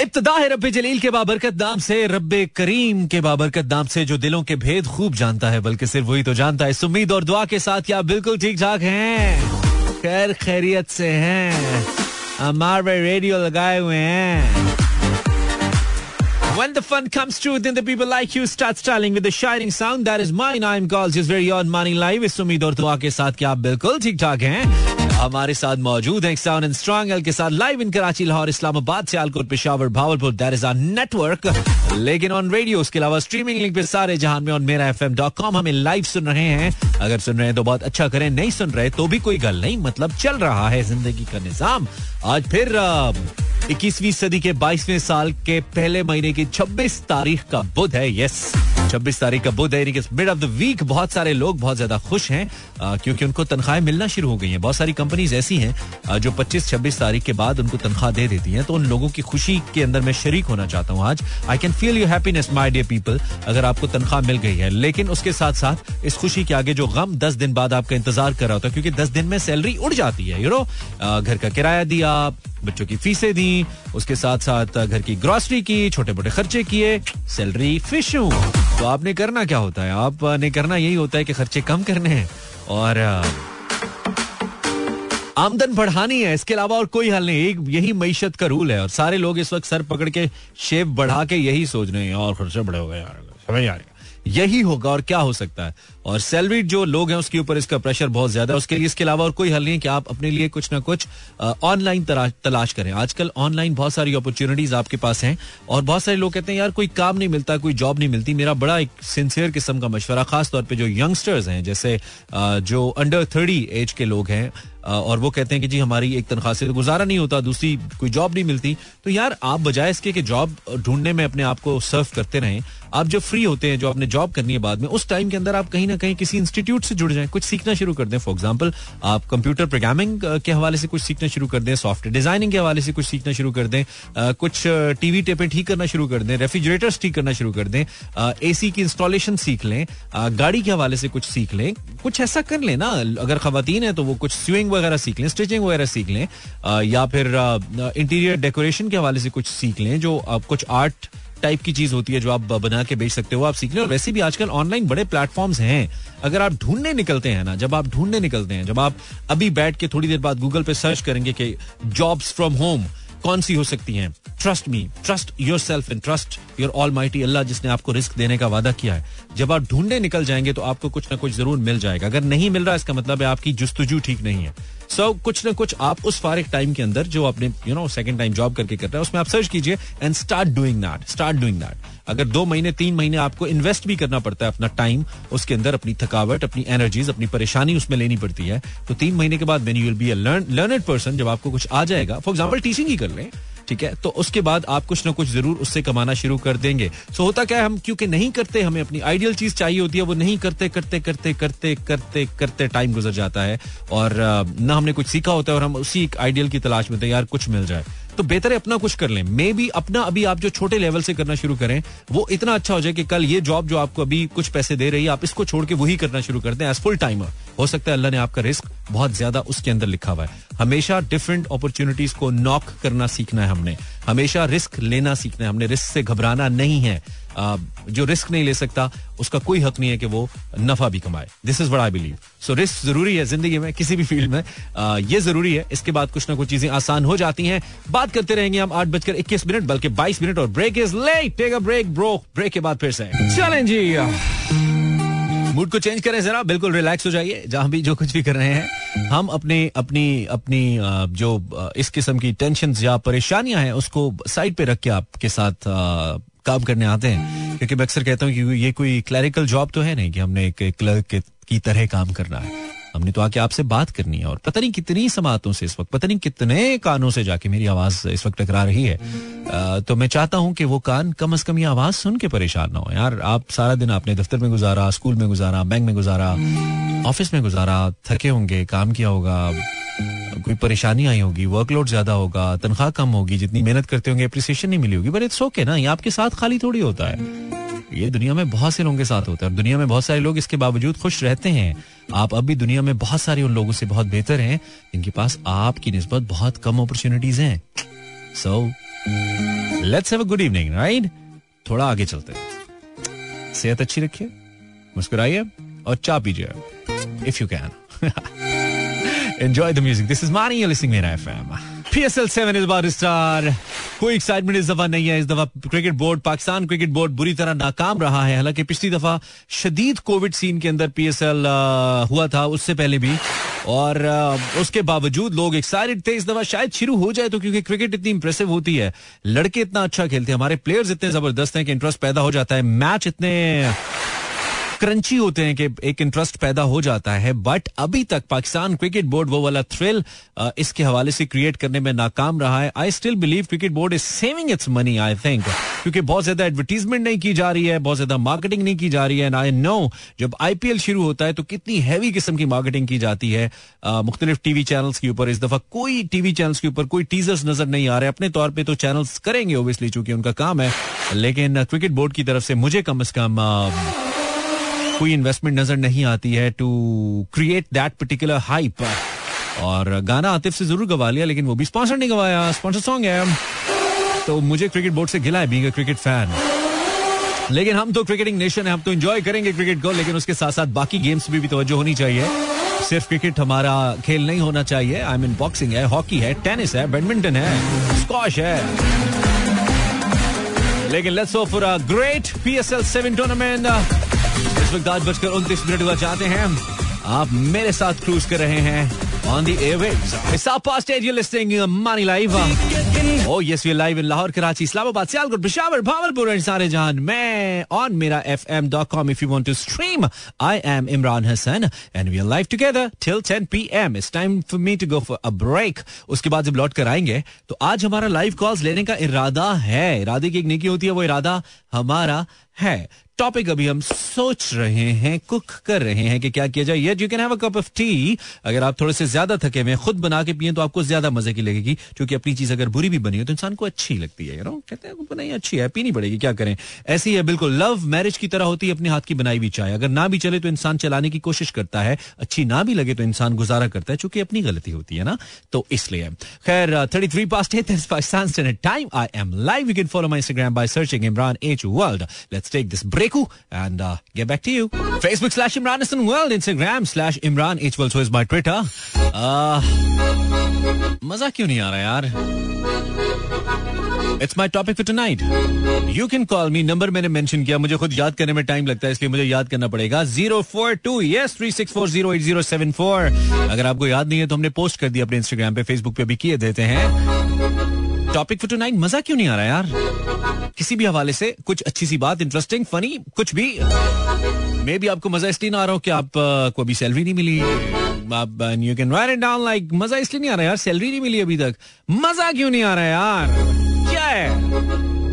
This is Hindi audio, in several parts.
इब्तदा है रब्बे जलील के बाबरकत नाम से रब्बे करीम के बाबरकत नाम से जो दिलों के भेद खूब जानता है बल्कि सिर्फ़ वही तो जानता है इस उम्मीद और दुआ के साथ क्या बिल्कुल ठीक ठाक हैं खैर खैरियत से हैं हमारे रेडियो लगाए हुए हैं When the fun comes true, then the people like you start styling with the shining sound. That is mine. I'm Calls is very on money live. इस उम्मीद और दुआ के साथ क्या आप बिल्कुल ठीक ठाक हैं हमारे साथ मौजूद हैं साउंड एंड स्ट्रॉन्ग एल के साथ live in Karachi Lahore Islamabad Sialkot Peshawar Bahawalpur that is our network लेकिन ऑन रेडियो उसके अलावा स्ट्रीमिंग लिंक पे सारे जहान में ऑन मेरा एफ़ हमें लाइव सुन रहे हैं। अगर सुन रहे हैं तो बहुत अच्छा करें, नहीं सुन रहे तो भी कोई गल नहीं मतलब चल रहा है ज़िंदगी का निज़ाम। आज फिर इक्कीसवीं सदी के बाईसवें साल के पहले महीने की छब्बीस तारीख का बुध है यस छब्बीस तारीख का बुध है मिड ऑफ़ द वीक बहुत सारे लोग बहुत ज़्यादा खुश हैं क्योंकि उनको तनख्वाहें मिलना शुरू हो गई हैं। बहुत सारी कंपनीज़ ऐसी हैं जो 25-26 तारीख के बाद उनको तनख्वाह दे देती हैं। तो उन लोगों की खुशी के अंदर मैं शरीक होना चाहता हूँ आज। I can feel you happiness my dear people अगर आपको तनख्वाह मिल गई है। लेकिन उसके साथ साथ इस खुशी के आगे जो गम दस दिन बाद आपका इंतज़ार कर रहा होता है, क्योंकि दस दिन में सैलरी उड़ जाती है यू नो घर का किराया दिया, बच्चों की फीसें दी, उसके साथ साथ घर की ग्रोसरी की छोटे मोटे खर्चे किए सैलरी फ़िश तो आपने करना क्या होता है? आपने करना यही होता है कि खर्चे कम करने हैं और आमदन बढ़ानी है। इसके अलावा और कोई हल नहीं। एक, यही मीशत का रूल है और सारे लोग इस वक्त सर पकड़ के शेप बढ़ा के यही सोच रहे हैं। और खर्चे बड़े हो गए यार। समझ आ रही यही होगा और क्या हो सकता है। और सैलरी जो लोग हैं, उसके ऊपर इसका प्रेशर बहुत ज़्यादा है। उसके लिए, इसके अलावा और कोई हल नहीं है कि आप अपने लिए कुछ ना कुछ ऑनलाइन तलाश करें। आजकल ऑनलाइन बहुत सारी अपॉर्चुनिटीज़ आपके पास हैं और बहुत सारे लोग कहते हैं, यार, कोई काम नहीं मिलता, कोई जॉब नहीं मिलती। मेरा बड़ा एक सिंसियर किस्म का मशवरा, खासतौर पर जो यंगस्टर्स हैं, जैसे जो अंडर थर्टी एज के लोग हैं और वो कहते हैं कि जी, हमारी एक तनख्वाह से गुजारा नहीं होता, दूसरी कोई जॉब नहीं मिलती। तो यार, आप बजाय इसके कि जॉब ढूँढने में अपने आप को सर्व करते रहें आप जब फ्री होते हैं, जो आपने जॉब करनी है बाद में, उस टाइम के अंदर आप कहीं ना कहीं किसी इंस्टीट्यूट से जुड़ जाएँ, कुछ सीखना शुरू कर दें. फॉर एग्ज़ाम्पल आप कंप्यूटर प्रोग्रामिंग के हवाले से कुछ सीखना शुरू कर दें सॉफ्टवेयर डिज़ाइनिंग के हवाले से कुछ सीखना शुरू कर दें कुछ टीवी टेपें ठीक करना शुरू कर दें रेफ्रिजरेटर्स ठीक करना शुरू कर दें एसी की इंस्टॉलेशन सीख लें गाड़ी के हवाले से कुछ सीख लें, कुछ ऐसा कर लें ना, अगर खातन है तो वो कुछ स्विंग वगैरह सीख लें स्टिचिंग वगैरह सीख लें या फिर इंटीरियर डेकोरेशन के हवाले से कुछ सीख लें, जो कुछ आर्ट टाइप की चीज़ होती है जो आप बना के बेच सकते हो, आप सीख लें वैसे भी आजकल ऑनलाइन बड़े प्लेटफॉर्म्स हैं। अगर आप ढूँढने निकलते हैं ना, जब आप ढूँढने निकलते हैं, जब आप अभी बैठ के थोड़ी देर बाद गूगल पे सर्च करेंगे कि जॉब्स फ्रॉम होम कौन सी हो सकती हैं? Trust me trust yourself and trust your almighty अल्लाह जिसने आपको रिस्क देने का वादा किया है। जब आप ढूँढने निकल जाएँगे तो आपको कुछ ना कुछ ज़रूर मिल जाएगा। अगर नहीं मिल रहा, इसका मतलब है आपकी जुस्तजू ठीक नहीं है। सो so, कुछ ना कुछ आप उस फारिक टाइम के अंदर जो आपने you know second time job करके कर रहे हैं उसमें आप सर्च कीजिए and start doing that start doing that अगर दो महीने तीन महीने आपको इन्वेस्ट भी करना पड़ता है अपना टाइम उसके अंदर अपनी थकावट अपनी एनर्जीज अपनी परेशानी उसमें लेनी पड़ती है तो तीन महीने के बाद when you will be learned person जब आपको कुछ आ जाएगा। फॉर एग्ज़ाम्पल टीचिंग ही कर लें। ठीक है? तो उसके बाद आप कुछ ना कुछ ज़रूर उससे कमाना शुरू कर देंगे। सो होता क्या है, हम क्योंकि नहीं करते, हमें अपनी आइडियल चीज़ चाहिए होती है, वो नहीं करते करते करते करते करते करते टाइम गुजर जाता है। और ना हमने कुछ सीखा होता है और हम उसी एक आइडियल की तलाश में थे यार कुछ मिल जाए। तो बेहतर है अपना कुछ कर लें। मे भी अपना अभी आप जो छोटे लेवल से करना शुरू करें, वो इतना अच्छा हो जाए कि कल ये जॉब जो आपको अभी कुछ पैसे दे रही है, आप इसको छोड़ के वही करना शुरू कर दें एज फुल टाइमर हो सकता है अल्लाह ने आपका रिस्क बहुत ज़्यादा उसके अंदर लिखा हुआ है। हमेशा डिफरेंट अपॉर्चुनिटीज़ को नॉक करना सीखना है हमने। हमेशा रिस्क लेना सीखना है। हमने रिस्क से घबराना नहीं है। जो रिस्क नहीं ले सकता, उसका कोई हक नहीं है कि वो नफा भी कमाए। This is I believe so risk ज़रूरी है ज़िंदगी में, किसी भी फ़ील्ड में। ये ज़रूरी है। इसके बाद कुछ ना कुछ चीज़ें आसान हो जाती हैं। बात करते रहेंगे हम आठ बजकर इक्कीस मिनट, बल्कि बाईस मिनट और break is let take a break bro break के बाद फिर से। चलें जी मूड को चेंज करें जरा, बिल्कुल रिलैक्स हो जाइए। जहाँ भी जो कुछ भी कर रहे हैं, हम अपने, अपनी अपनी जो इस किस्म की टेंशन या परेशानियाँ हैं, उसको साइड पे रख के आपके साथ काम करने आते हैं। क्योंकि मैं अक्सर कहता हूँ कि ये कोई क्लरिकल जॉब तो है नहीं कि हमने एक क्लर्क की तरह काम करना है। हमने तो आके आपसे बात करनी है और पता नहीं कितनी समातों से इस वक्त पता नहीं कितने कानों से जाके मेरी आवाज़ इस वक्त टकरा रही है। आ, तो मैं चाहता हूँ कि वो कान कम अज कम ये आवाज़ सुन के परेशान ना हो। यार आप सारा दिन आपने दफ्तर में गुजारा स्कूल में गुजारा बैंक में गुजारा ऑफ़िस में गुजारा थके होंगे काम किया होगा कोई परेशानी आई होगी वर्कलोड ज़्यादा होगा तनख्वाह कम होगी जितनी मेहनत करते होंगे अप्रिसिएशन नहीं मिली होगी बट इट्स ओके ना ये आपके साथ खाली थोड़ी होता है। ये दुनिया में बहुत से लोगों के साथ होता है और दुनिया में बहुत सारे लोग इसके बावजूद खुश रहते हैं। आप अब भी दुनिया में बहुत सारे उन लोगों से बहुत बेहतर हैं, जिनके पास आपकी नस्बत बहुत कम अपॉर्चुनिटीज़ हैं। So let's have a good evening right थोड़ा आगे चलते हैं। सेहत अच्छी रखिए, मुस्कुराइए और चाय पीजिए if you can enjoy the music this is Mani listening Mera FM PSL 7 is about start कोई एक्साइटमेंट इस दफ़ा नहीं है। इस दफ़ा cricket board Pakistan cricket board बुरी तरह नाकाम रहा है। हालाँकि पिछली दफ़ा शदीद कोविड सीन के अंदर पीएसएल हुआ था, उससे पहले भी। और उसके बावजूद लोग एक्साइटेड थे। इस दफ़ा शायद शुरू हो जाए तो क्योंकि क्रिकेट इतनी इंप्रेसिव होती है। लड़के इतना अच्छा खेलते हैं। हमारे प्लेयर्स इतने ज़बरदस्त हैं कि इंटरेस्ट पैदा हो जाता है। मैच इतने क्रंची होते हैं कि एक इंटरेस्ट पैदा हो जाता है बट अभी तक पाकिस्तान क्रिकेट बोर्ड वो वाला थ्रिल इसके हवाले से क्रिएट करने में नाकाम रहा है। I still believe cricket board is saving its money I think क्योंकि बहुत ज़्यादा एडवर्टीजमेंट नहीं की जा रही है, बहुत ज़्यादा मार्केटिंग नहीं की जा रही है एंड आई नो जब आईपीएल शुरू होता है तो कितनी हैवी किस्म की मार्केटिंग की जाती है। मुख्तलिफ़ टीवी चैनल्स के ऊपर इस दफ़ा कोई टीवी चैनल्स के ऊपर कोई टीजर्स नज़र नहीं आ रहे। अपने तौर पर तो चैनल्स करेंगे ओबियसली चूँकि उनका काम है, लेकिन क्रिकेट बोर्ड की तरफ़ से मुझे कम अज कम कोई इन्वेस्टमेंट नज़र नहीं आती है to create that particular hype और गाना आतिफ से ज़रूर गवा लिया लेकिन वो भी स्पॉन्सर नहीं गवाया। स्पॉन्सर सॉन्ग है। तो मुझे क्रिकेट बोर्ड से गिला है बीइंग क्रिकेट फ़ैन लेकिन हम तो क्रिकेटिंग नेशन है हम तो एंजॉय करेंगे क्रिकेट को लेकिन उसके साथ साथ बाकी गेम्स भी, भी तवज्जो होनी चाहिए। सिर्फ़ क्रिकेट हमारा खेल नहीं होना चाहिए। आई मीन बॉक्सिंग है हॉकी है टेनिस है बैडमिंटन है स्कॉश है। लेकिन let's go for a great PSL 7 tournament इस वक्त आज बजकर उनतीस मिनट हुआ चाहते हैं आप मेरे साथ क्रूज कर रहे हैं on the airwaves. It's our past eight. You're listening to Money Live. Oh yes, we're live in Lahore, Karachi, Islamabad, Sialkot, Peshawar, Bhavalpur and सारे जहान मैं on mirafm.com if you want to stream. I am Imran Hassan and we are live together till 10 p.m. It's time for me to go for a break. उसके बाद जब लौट कर आएँगे तो आज हमारा लाइव कॉल्स लेने का इरादा है इरादे की एक नेकी होती है वो इरादा हमारा है। टॉपिक अभी हम सोच रहे हैं कुक कर रहे हैं कि क्या किया जाए। You can have a cup of tea अगर आप थोड़े से ज़्यादा थके हुए खुद बना के पिए तो आपको ज़्यादा मज़े की लगेगी, क्योंकि अपनी चीज़ अगर बुरी भी बनी हो तो इंसान को अच्छी लगती है यू नो कहते हैं बनाई अच्छी है, पीनी पड़ेगी, क्या करें? ऐसी है, बिल्कुल लव मैरिज की तरह होती है, अपने हाथ की बनाई हुई चाय। अगर ना भी चले तो इंसान चलाने की कोशिश करता है। अच्छी ना भी लगे तो इंसान गुजारा करता है, चूँकि अपनी गलती होती है ना? तो इसलिए। खैर thirty three past time I am live you can follow my Instagram by searching Imran H world take this break and uh, get back to you. Facebook slash Imran Hassan World, Instagram slash Imran H World, so is my Twitter. Uh, मज़ा क्यों नहीं आ रहा यार it's my topic for tonight you can call me number मैंने मेंशन किया मुझे खुद याद करने में टाइम लगता है इसलिए मुझे याद करना पड़ेगा। Zero four two yes three six four zero eight zero seven four अगर आपको याद नहीं है तो हमने पोस्ट कर दिया अपने इंस्टाग्राम पे फेसबुक पे भी किए देते हैं। टॉपिक फॉर टुनाइट मज़ा क्यों नहीं आ रहा यार? किसी भी हवाले से कुछ अच्छी सी बात इंटरेस्टिंग फनी कुछ भी। मे भी आपको मज़ा इसलिए ना आ रहा हो कि आप को अभी सैलरी नहीं मिली। You can write it down like मज़ा इसलिए नहीं आ रहा यार सैलरी नहीं मिली अभी तक। मज़ा क्यों नहीं आ रहा यार? क्या है?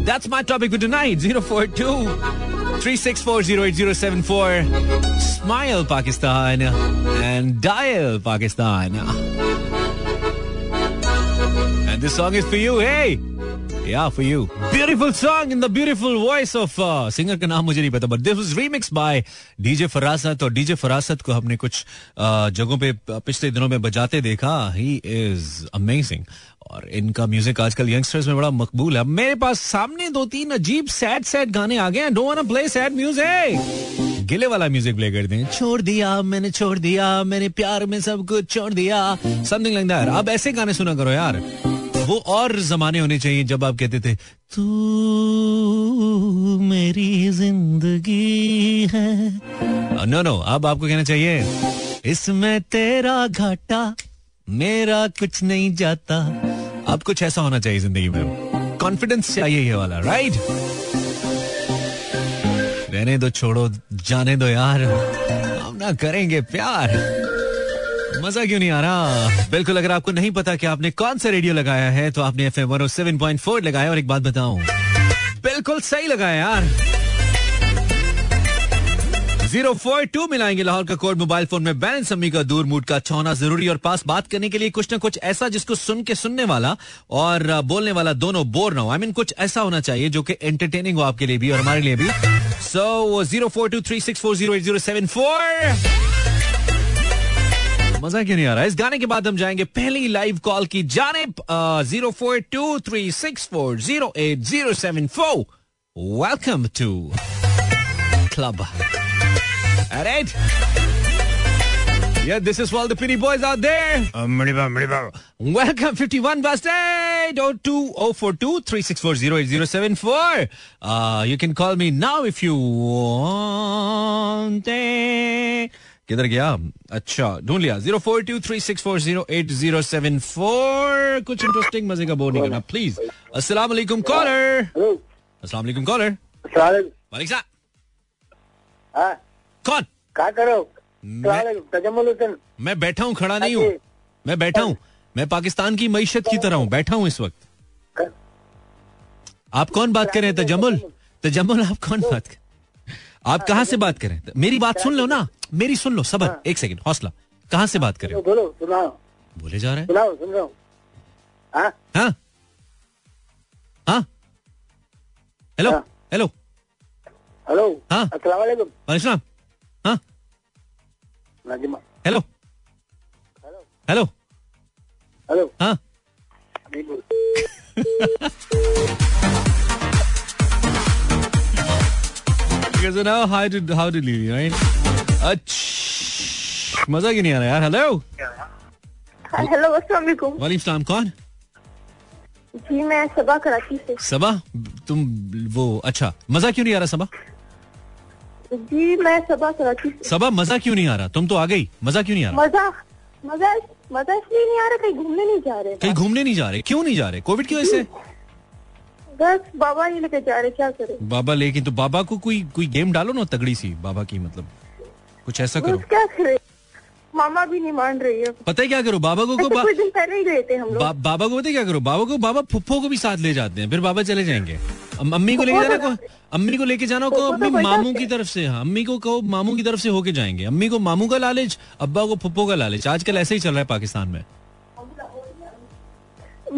That's my topic for tonight 042 3640807 Smile, Pakistan, and dial, Pakistan. And this song is for you, hey! Yeah, for you. Beautiful song in the beautiful voice of uh, singer का नाम मुझे नहीं पता but this was remixed by DJ फरासत और DJ फरासत को हमने कुछ uh, जगहों पे पिछले दिनों में बजाते देखा ही इज़ अमेजिंग और इनका म्यूज़िक आजकल यंगस्टर्स में बड़ा मकबूल है मेरे पास सामने दो तीन अजीब सैड सैड गाने आ गए don't want play sad music गिले वाला म्यूज़िक प्ले कर दें छोड़ दिया मैंने छोड़ दिया मैंने प्यार में सब कुछ छोड़ दिया समथिंग लाइक दैट अब ऐसे गाने सुना करो यार वो और जमाने होने चाहिए जब आप कहते थे, तू मेरी ज़िंदगी है। नो नो अब आपको कहना चाहिए, इसमें तेरा घाटा, मेरा कुछ नहीं जाता। अब कुछ ऐसा होना चाहिए ज़िंदगी में। कॉन्फिडेंस चाहिए ये वाला राइट रहने दो, छोड़ो, जाने दो यार। हम ना करेंगे प्यार। मज़ा क्यों नहीं आ रहा? बिल्कुल, अगर आपको नहीं पता कि आपने कौन सा रेडियो लगाया है तो आपने F M seven point four लगाया और एक बात बताऊँ। बिल्कुल सही लगाया यार। ज़ीरो फोर टू मिलाएँगे लाहौर का कोड मोबाइल फ़ोन में। बैलेंस समी का दूर मूड का अच्छा होना ज़रूरी और पास बात करने के लिए कुछ ना कुछ ऐसा जिसको सुन के सुनने वाला और बोलने वाला दोनों बोर ना हो। आई मीन कुछ ऐसा होना चाहिए जो कि एंटरटेनिंग हो आपके लिए भी और हमारे लिए भी। So zero four two three six four zero eight zero seven four मज़ा क्यों नहीं आ रहा इस गाने के बाद हम जाएँगे पहली लाइव कॉल की जाने zero four two three six four zero eight zero seven four welcome to club Alright. Yeah, this is for all the pretty boys out there. Welcome, 51 past 8 02042 3640874. Uh, you can call me now if you want it. किधर गया? अच्छा ढूंढ लिया। Zero four two three six four zero eight zero seven four. कुछ इंटरेस्टिंग मज़े का बोल नहीं करना प्लीज़ अस्सलाम वालेकुम कॉलर अस्सलाम वालेकुम कॉलर वालेकुम सलाम हाँ। कौन? क्या करो मैं- मैं बैठा हूँ खड़ा नहीं हूँ। मैं बैठा हूँ। मैं पाकिस्तान की मीशत की तरह हूँ। बैठा हूँ इस वक्त। आप कौन बात कर रहे हैं तजमुल तजम्मुल आप कौन बात कर आप कहाँ से बात करें? मेरी बात सुन लो ना। मेरी सुन लो सबर एक सेकंड हौसला। कहाँ से बात कर? रहे हो बोलो बोले जा रहे हैं। सुनाओ सुन रहा हूँ। हाँ? हाँ। हाँ। हेलो हाँ। हेलो। हेलो हाँ। अस्सलाम हाँ। हेलो। हेलो। हेलो। हाँ। बोल Because you how to how to leave, right? अच्छा मज़ा क्यों नहीं आ रहा यार? हेलो हेलो अस्सलाम वालेकुम। वालेकुम सलाम कौन? जी मैं सबा कराची से। सबा? तुम वो अच्छा मज़ा क्यों नहीं आ रहा सबा? जी मैं सबा कराची से। सबा मज़ा क्यों नहीं आ रहा? तुम तो आ गई मज़ा क्यों नहीं आ रहा? मज़ा मज़ा मज़ा इसलिए नहीं आ रहा कहीं घूमने नहीं जा रहे। कहीं घूमने नहीं जा रहे क्यों नहीं जा रहे? कोविड की वजह से बस बाबा ये लेके जा रहे क्या करें? बाबा लेकिन तो बाबा को कोई कोई गेम डालो ना तगड़ी सी बाबा की मतलब? कुछ ऐसा करो। क्या करें? मामा भी नहीं मान रही है पता है क्या करो बाबा को, को बा, दिन पहले ही गए थे हम लोग। बा, बाबा को पता है क्या करो बाबा को बाबा फुफ्फो को भी साथ ले जाते हैं फिर बाबा चले जाएँगे। अम्मी को लेके जाना को अम्मी को लेके जाना को तो अपने मामू की तरफ़ से हाँ अम्मी को कहो मामू की तरफ़ से होके जाएँगे। अम्मी को मामू का लालच अब्बा को फुप्पो का लालच आजकल ऐसे ही चल रहा है पाकिस्तान में।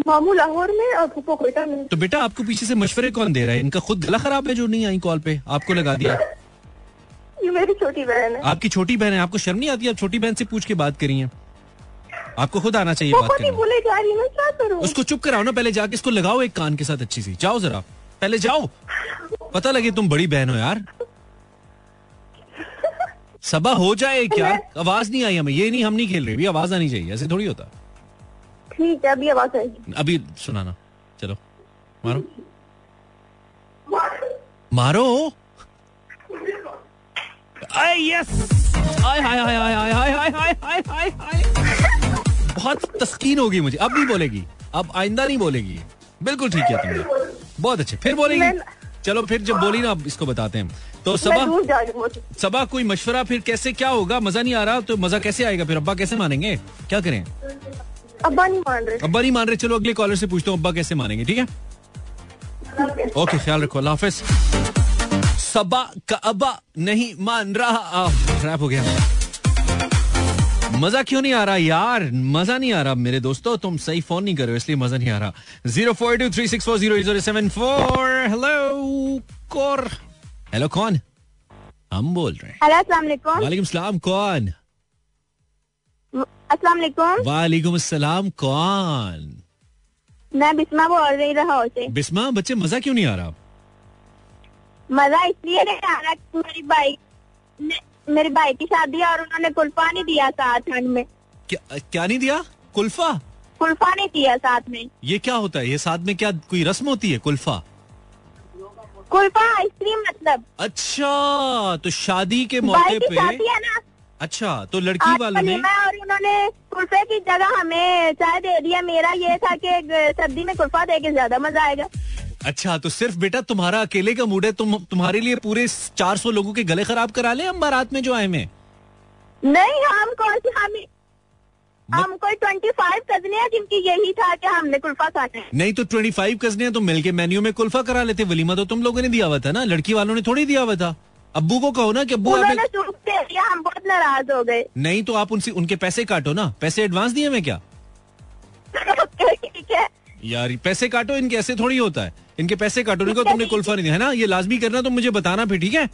मामू लाहौर में और फुप्पो कोयटा में। तो बेटा आपको पीछे से मशवरे कौन दे रहा है? इनका खुद गला खराब है जो नहीं आई कॉल पे? आपको लगा दिया? ये मेरी छोटी बहन है। आपकी छोटी बहन है? आपको शर्म नहीं आती? आप छोटी बहन से पूछ के बात करी है। आपको खुद आना चाहिए बात करना। बोले जा रही मैं क्या करूँ? उसको चुप कराओ ना पहले जाके इसको लगाओ एक कान के साथ अच्छी सी। जाओ जरा। पहले जाओ। पता लगे तुम बड़ी बहन हो यार। सबा हो जाए क्या? आवाज़ नहीं आई हमें। ये नहीं हम नहीं खेल रहे। भी आवाज़ आनी चाहिए। ऐसे थोड़ी होता। ठीक है अभी आवाज़ आएगी। अभी सुनाना। चलो। मारो। मारो? आय यस आय हाय हाय हाय हाय हाय हाय हाय हाय हाय हाय। बहुत तस्कीन होगी मुझे। अब नहीं बोलेगी। अब आइंदा नहीं बोलेगी। बिल्कुल ठीक है तुमने। बहुत अच्छे। फिर बोलेगी। चलो फिर जब बोली ना अब इसको बताते हैं। तो सबा सबा कोई मशवरा फिर कैसे क्या होगा? मज़ा नहीं आ रहा तो मज़ा कैसे आएगा? फिर अब्बा कैसे मानेंगे? क्या करें? अब्बा नहीं मान रहे। अब्बा नहीं मान रहे। चलो अगले कॉलर से पूछता हूँ अब्बा कैसे मानेंगे ठीक है? ओके ख्याल रखो हाफिज। सबा का अब्बा नहीं मान रहा। रैप हो गया। मज़ा क्यों नहीं आ रहा? यार मज़ा नहीं आ रहा मेरे दोस्तों। तुम सही फ़ोन नहीं कर रहे हो इसलिए मज़ा नहीं आ रहा। Zero four two three six four zero zero seven four. Hello Kaur. Hello कौन? हम बोल रहे हैं। वालेकुम। वालेकुम सलाम कौन? अस्सलाम वालेकुम वालेकुम सलाम कौन? मैं बिस्मा बोल रही से। बिस्मा बच्चे मज़ा क्यों नहीं आ रहा? मज़ा इसलिए नहीं आ रहा कि मेरी भाई मेरे भाई की शादी और उन्होंने कुल्फा नहीं दिया साथ ठंड में। क्या क्या नहीं दिया? कुल्फा? कुल्फा नहीं दिया साथ में। ये क्या होता है? ये साथ में क्या कोई रस्म होती है कुल्फा? कुल्फा आइसक्रीम मतलब। अच्छा तो शादी के मौके की शादी है ना अच्छा तो लड़की वालों ने और उन्होंने कुल्फे की जगह हमें चाय दे दिया मेरा ये था कि सर्दी में कुल्फा दे के ज़्यादा मज़ा आएगा। अच्छा तो सिर्फ़ बेटा तुम्हारा अकेले का मूड है तुम तुम्हारे लिए पूरे 400 लोगों के गले खराब करा ले हम बारात में जो आए में नहीं हम कौन सी हम हम कोई ट्वेंटी फाइव कजने हैं जिनकी यही था कि हमने कुल्फा खाना है नहीं तो 25 कजने तो मिलके मेन्यू में कुल्फा करा लेते। वलीमा तो तुम लोगों ने दिया हुआ था ना? लड़की वालों ने थोड़ी दिया हुआ था। अब्बू को कहो ना कि अब्बू दिया हम बहुत नाराज़ हो गए। नहीं तो आप उनसे उनके पैसे काटो ना। पैसे एडवांस दिए मैं क्या? ठीक है। यार पैसे काटो इनके ऐसे थोड़ी होता है। इनके पैसे काटो इनको तुमने कुल्फा नहीं दिया। है ना? ये लाजमी करना तो मुझे बताना फिर ठीक है?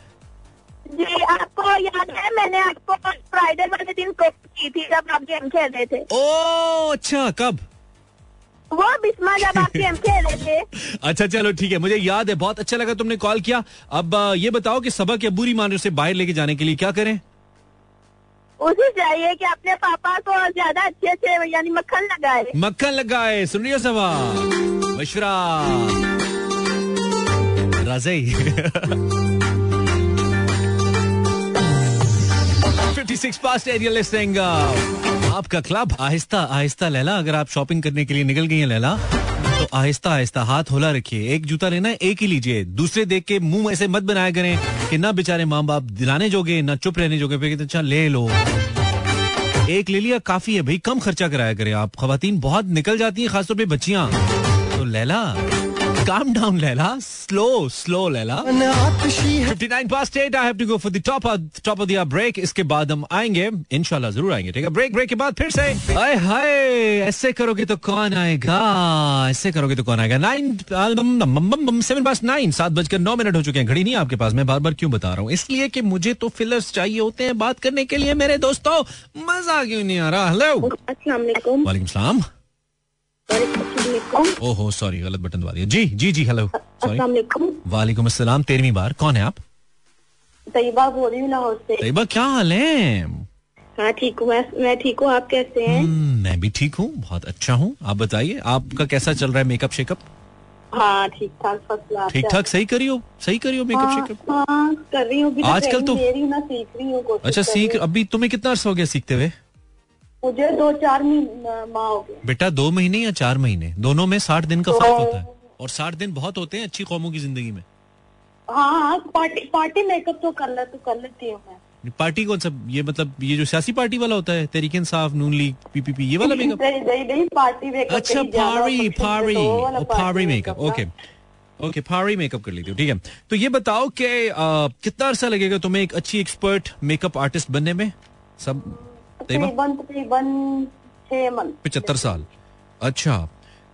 जी आपको याद है मैंने आपको फ्राइडे वाले दिन की थी जब आप गेम खेल रहे थे। ओ अच्छा कब? वो बिस्मा जब आप गेम खेल थे। अच्छा चलो ठीक है मुझे याद है बहुत अच्छा लगा तुमने कॉल किया। अब ये बताओ कि सबक या बुरी मान से बाहर लेके जाने के लिए क्या करें? उसे चाहिए कि अपने पापा को ज़्यादा अच्छे से यानी मक्खन लगाए। मक्खन लगाए सुन रही हो सवाल मशरा राजई। 56 past eight, you're listening, uh, आपका क्लब आहिस्ता आहिस्ता, लैला, अगर आप शॉपिंग करने के लिए निकल गई हैं, लैला तो आहिस्ता आहिस्ता हाथ होला रखिए। एक जूता लेना एक ही लीजिए। दूसरे देख के मुँह ऐसे मत बनाया करें कि ना बेचारे माँ बाप दिलाने जोगे, ना चुप रहने जोगे अच्छा ले लो। एक ले लिया, काफ़ी है भाई, कम खर्चा कराया करें आप। खवातीन बहुत निकल जाती हैं, खासतौर पर बच्चियाँ। तो Laila calm down Laila slow slow Laila 59 past 8 I have to go for the top of top of the break. इसके बाद हम आएँगे। इंशाल्लाह ज़रूर आएँगे ठीक है? ब्रेक ब्रेक के बाद फिर से। हाय हाय ऐसे करोगे तो कौन आएगा? ऐसे करोगे तो कौन आएगा? नाइन सेवन पास नाइन सात बजकर नौ मिनट हो चुके हैं। घड़ी नहीं आपके पास मैं बार बार क्यों बता रहा हूँ? इसलिए कि मुझे तो फिलर्स चाहिए होते हैं बात करने के लिए मेरे दोस्तों। मज़ा क्यों नहीं आ रहा? हेलो अस्सलाम वालेकुम वालेकुम सलाम। ओहो सॉरी गलत बटन दबा दिया। जी जी जी हेलो सॉरी वालेकुम अस्सलाम तेरहवीं बार। कौन है आप? तैयबा बोल रही हूँ लाहौर से। तैयबा क्या हाल है? हाँ ठीक हूँ मैं। मैं ठीक हूँ आप कैसे हैं? हम्म, मैं भी ठीक हूँ बहुत अच्छा हूँ। आप बताइए आपका कैसा चल रहा है मेकअप शेकअप हाँ ठीक ठाक ठीक ठाक सही करियो सही करियो मेकअप शेकअप हाँ कर रही हूँ आजकल तो- सीख रही हूँ अच्छा सीख अभी तुम्हें कितना अर्सा हो गया सीखते हुए? मुझे दो चार महीने माह हो गए बेटा दो महीने या चार महीने? दोनों में साठ दिन का तो- फ़र्क होता है। और साठ दिन बहुत होते हैं अच्छी कौमों की ज़िंदगी में। हाँ हाँ पार्टी पार्टी मेकअप तो कर ले तो कर लेती हूँ मैं। पार्टी कौन सा ये मतलब ये जो सियासी पार्टी वाला होता है तहरीक इंसाफ नून लीग पीपीपी ये वाला मेकअप नहीं नहीं नहीं पार्टी मेकअप अच्छा पारी पारी तो Pari makeup okay okay Pari makeup कर लेती हूँ ठीक है। तो ये बताओ कि कितना अरसा लगेगा तुम्हें एक अच्छी एक्सपर्ट मेकअप आर्टिस्ट बनने में? सब तकरीबन? पिछहत्तर साल। अच्छा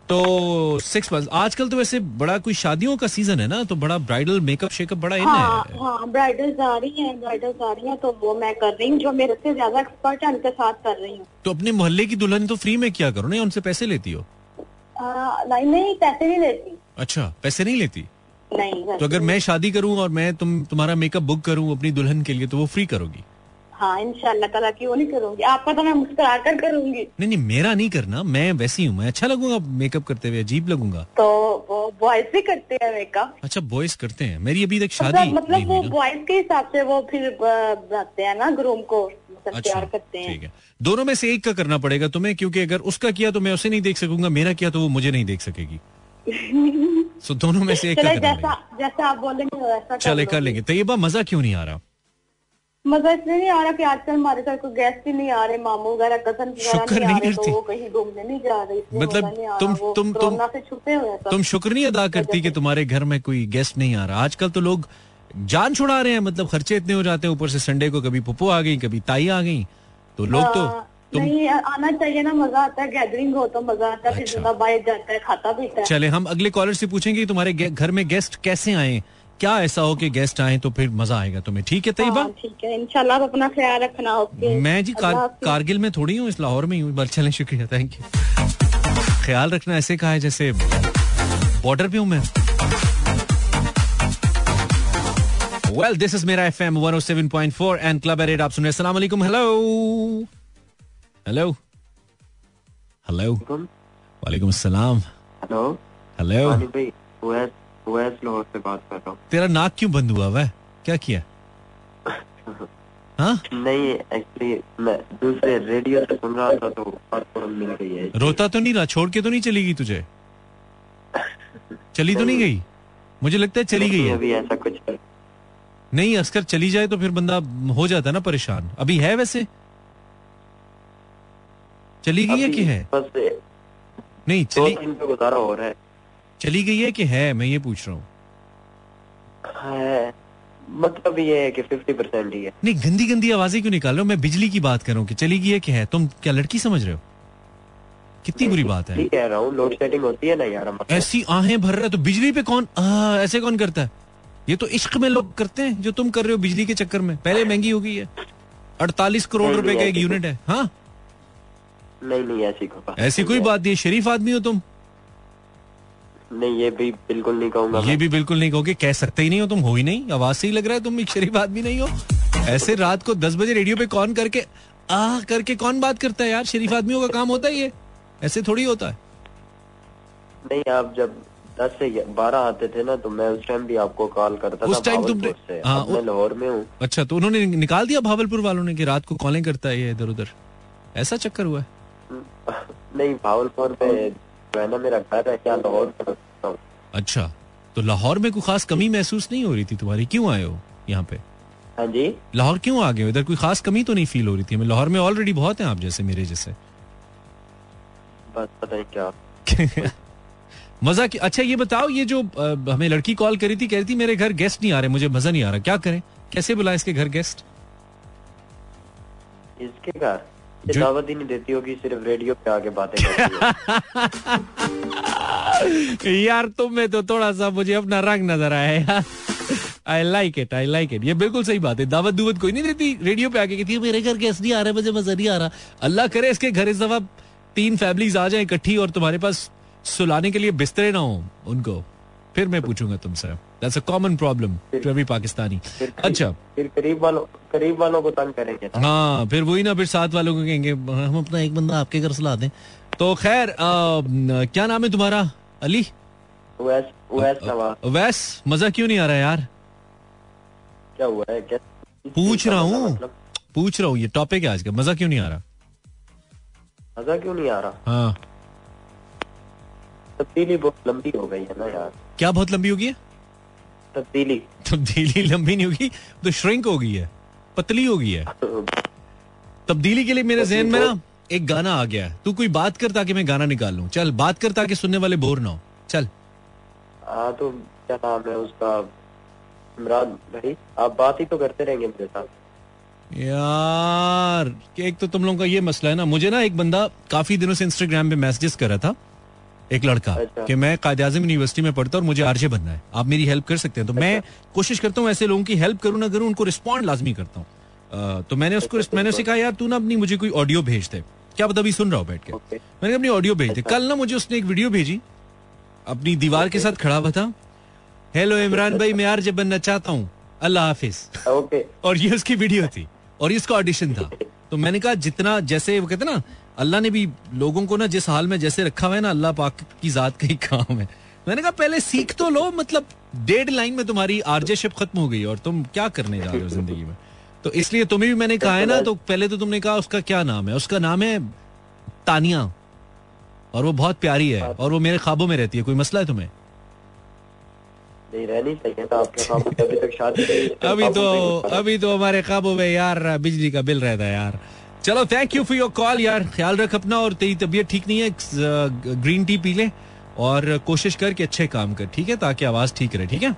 तो सिक्स मंथ आजकल तो वैसे बड़ा कोई शादियों का सीज़न है ना तो बड़ा ब्राइडल मेकअप शेकअप बड़ा हाँ। है हाँ ब्राइडल्स आ रही हैं ब्राइडल्स आ रही हैं तो वो मैं कर रही हूँ जो मेरे से ज़्यादा एक्सपर्ट है उनके साथ कर रही हूँ। तो अपने मोहल्ले की दुल्हन तो फ्री में क्या करो ना उनसे पैसे लेती हो? आ, नहीं नहीं पैसे नहीं लेती। अच्छा पैसे नहीं लेती? नहीं तो अगर मैं शादी करूँ और मैं तुम तुम्हारा मेकअप बुक करूँ अपनी दुल्हन के लिए तो वो फ्री करोगी? हाँ इंशाल्लाह ताला की वो नहीं करूँगी। आपका तो मैं मुस्कुरा कर करूँगी। नहीं नहीं मेरा नहीं करना मैं वैसी हूँ मैं अच्छा लगूँगा मेकअप करते हुए अजीब लगूँगा। तो वो बॉयज़ भी करते हैं मेकअप अच्छा बॉयज़ करते हैं। मेरी अभी तक शादी मतलब मतलब वो बॉयज़ के हिसाब से वो फिर बनाते हैं ना ग्रूम को मतलब अच्छा करते हैं। ठीक है। दोनों में से एक का करना पड़ेगा तुम्हें क्योंकि अगर उसका किया तो मैं उसे नहीं देख सकूँगा मेरा किया तो वो मुझे नहीं देख सकेगी। सो दोनों में से एक का जैसा जैसा आप बोलेंगे वैसा चले कर लेंगे। तो ये बात मज़ा क्यों नहीं आ रहा? मज़ा इसलिए नहीं आ रहा कि आजकल हमारे घर कोई गेस्ट ही नहीं आ रहे मामू वगैरह कज़न शुक्र वगैरह नहीं आ रहे तो वो कहीं घूमने नहीं जा रहे मतलब तुम- तुम- तुम- से छुपे हुए तुम शुक्र नहीं अदा करती कि तुम्हारे घर में कोई गेस्ट नहीं आ रहा। आजकल तो लोग जान छुड़ा रहे हैं मतलब खर्चे इतने हो जाते हैं ऊपर से संडे को कभी पुप्पो आ गई कभी ताई आ गई तो लोग तो हाँ, तुम नहीं आना चाहिए ना मज़ा आता है गैदरिंग हो तो मज़ा आता है अच्छा। बाहर जाता है खाता पीता है। चले हम अगले कॉलर से पूछेंगे तुम्हारे घर में गेस्ट कैसे आए? क्या ऐसा हो कि गेस्ट आए तो फिर मज़ा आएगा तुम्हें? ठीक है तैयबा? हाँ, ठीक है। इंशाल्लाह आप अपना ख्याल रखना ओके। मैं जी कार, कारगिल में थोड़ी हूँ इस लाहौर में ही हूँ बस चलें शुक्रिया थैंक यू ख्याल रखना ऐसे कहा है जैसे बॉर्डर पे हूँ मैं। Well this is Mera F M one seven point four and club eight आप सुन रहे सलाम हेलो हेलो हेलो वालेकुम अस्सलाम हेलो हेलो उवैस लाहौर से बात कर रहा तेरा नाक क्यों बंद हुआ हुआ है क्या किया? हाँ? नहीं एक्चुअली मैं दूसरे रेडियो से सुन रहा था तो बात तो मिल गई है। रोता तो नहीं रहा छोड़ के तो नहीं चली गई तुझे? चली तो नहीं गई? मुझे लगता है चली गई है। अभी ऐसा कुछ नहीं अस्कर चली जाए तो फिर बंदा हो जाता है ना परेशान। अभी है वैसे? चली गई है कि है? बस नहीं चली पे गुजारा हो रहा है। चली गई है कि है? मैं ये पूछ रहा हूँ। मतलब ये है कि फिफ्टी परसेंट ही है। नहीं गंदी गंदी आवाज़ें क्यों निकाल रहे हो? मैं बिजली की बात कर रहा हूँ कि चली गई है कि है? तुम क्या लड़की समझ रहे हो? कितनी बुरी बात है। कह रहा हूँ लोड शेडिंग होती है ना यार ऐसी आहें भर रहा है तो बिजली पे कौन आ, ऐसे कौन करता है? ये तो इश्क में लोग करते हैं जो तुम कर रहे हो बिजली के चक्कर में। पहले महँगी हो गई है। अड़तालीस करोड़ रुपए का एक यूनिट है। हाँ? नहीं नहीं ऐसी कोई ऐसी कोई बात नहीं शरीफ आदमी हो तुम। नहीं ये भी बिल्कुल नहीं कहूँगा ये भी बिल्कुल नहीं कहोगे कह सकते ही नहीं हो तुम हो ही नहीं। आवाज़ से ही लग रहा है तुम एक शरीफ आदमी नहीं हो। ऐसे रात को दस बजे रेडियो पे कौन करके आ करके कौन बात करता है यार? शरीफ आदमियों का काम होता है ये ऐसे थोड़ी होता है। नहीं आप जब दस से बारह आते थे ना तो मैं उस टाइम भी आपको कॉल करता उस भावलपुर से। हाँ, मैं लाहौर में हूँ। अच्छा तो उन्होंने निकाल दिया भावलपुर वालों ने कि रात को कॉलिंग करता है ये इधर उधर ऐसा चक्कर हुआ है। नहीं भावलपुर में जो है ना मेरा घर है क्या लाहौर अच्छा तो लाहौर में कोई खास कमी महसूस नहीं हो रही थी तुम्हारी? क्यों आए हो यहाँ पे? हाँ जी। लाहौर क्यों आ गए इधर कोई खास कमी तो नहीं फील हो रही थी हमें? लाहौर में ऑलरेडी बहुत हैं आप जैसे मेरे जैसे। बस पता नहीं क्या। मज़ा की अच्छा ये बताओ ये जो अ, हमें लड़की कॉल करी थी कह रही थी मेरे घर गेस्ट नहीं आ रहे मुझे मज़ा नहीं आ रहा। क्या करें? कैसे बुलाए इसके घर गेस्ट इसके घर? दावत ही नहीं देती होगी सिर्फ़ रेडियो पे आके बातें करती है। यार तुम में तो थोड़ा सा मुझे अपना रंग नज़र आया यार। I like it I like it ये बिल्कुल सही बात है। दावत दुवत कोई नहीं देती। रेडियो पे आके कहती है मेरे घर गेस्ट नहीं आ रहे मुझे मज़ा नहीं आ रहा। अल्लाह करे इसके घर इस दफ़ा तीन फैमिलीज़ आ जाए इकट्ठी और तुम्हारे पास सुलाने के लिए बिस्तरे ना हो उनको। फिर मैं पूछूँगा तुमसे। That's a common problem to every Pakistani फिर अच्छा। फिर करीब वालों करीब वालों को तंग करेंगे। हाँ फिर वही ना फिर साथ वालों को कहेंगे हम अपना एक बंदा आपके घर सुला दें। तो खैर क्या नाम है तुम्हारा? अली? वैस वैस नवाज़। वैस मज़ा क्यों नहीं आ रहा यार? क्या हुआ है? क्या पूछ रहा हूँ। मतलब पूछ रहा हूँ ये टॉपिक है आज का। मज़ा क्यों नहीं आ रहा? मज़ा क्यों नहीं आ रहा? हाँ। तब्दीली बहुत लंबी हो गई है ना यार। क्या बहुत लंबी होगी? है तब्दीली। तब्दीली लंबी नहीं होगी तो श्रिंक हो गई है पतली हो गई है। तब्दीली के लिए मेरे जहन में ना एक गाना आ गया है। तू कोई बात कर ताकि मैं गाना निकाल लूँ। चल बात कर ताकि सुनने वाले बोर ना हो। चल। तो क्या नाम है उसका? इमरान भाई आप बात ही तो करते रहेंगे मेरे साथ। यार एक तो तुम लोगों का ये मसला है ना मुझे ना एक बंदा काफ़ी दिनों से इंस्टाग्राम पे मैसेजेस कर रहा था। एक लड़का अच्छा। कि मैं कायद आज़म यूनिवर्सिटी में पढ़ता हूँ और मुझे आरजे बनना है। आप मेरी हेल्प कर सकते हैं। तो मैं कोशिश करता हूँ ऐसे लोगों की हेल्प करूँ ना करूँ उनको रिस्पॉन्ड लाजमी करता हूँ। तो मैंने उसको मैंने उसे कहा यार तू ना अपनी मुझे कोई ऑडियो भेज दे। क्या पता अभी सुन रहा हूँ बैठ के। मैंने अपनी ऑडियो भेज दे। कल ना मुझे उसने एक वीडियो भेजी अपनी दीवार के साथ खड़ा हुआ था। हेलो इमरान भाई मैं आरजे बनना चाहता हूँ। अल्लाह हाफिज। और ये उसकी वीडियो थी और ये इसका ऑडिशन था। तो मैंने कहा जितना जैसे वो कहते ना अल्लाह ने भी लोगों को ना जिस हाल में जैसे रखा हुआ है ना अल्लाह पाक की जात का ही काम है। मैंने कहा पहले सीख तो लो मतलब डेढ़ लाइन में तुम्हारी आरजेशिप खत्म हो गई और तुम क्या करने जा रहे हो ज़िंदगी में? तो इसलिए तुम्हें भी मैंने कहा है ना तो पहले तो तुमने कहा उसका क्या नाम है? उसका नाम है तानिया। और वो बहुत प्यारी है और वो मेरे ख्वाबों में रहती है। कोई मसला है तुम्हें? नहीं रहनी चाहिए था आपके ख्वाबों अभी तो ख्वाबों अभी तो हमारे काबू में यार बिजली का बिल रहता है यार। चलो thank you for your call यार। ख्याल रख अपना और तेरी तबीयत ठीक नहीं है ग्रीन टी पी ले और कोशिश कर कि अच्छे काम कर ठीक है? ताकि आवाज़ ठीक रहे ठीक है?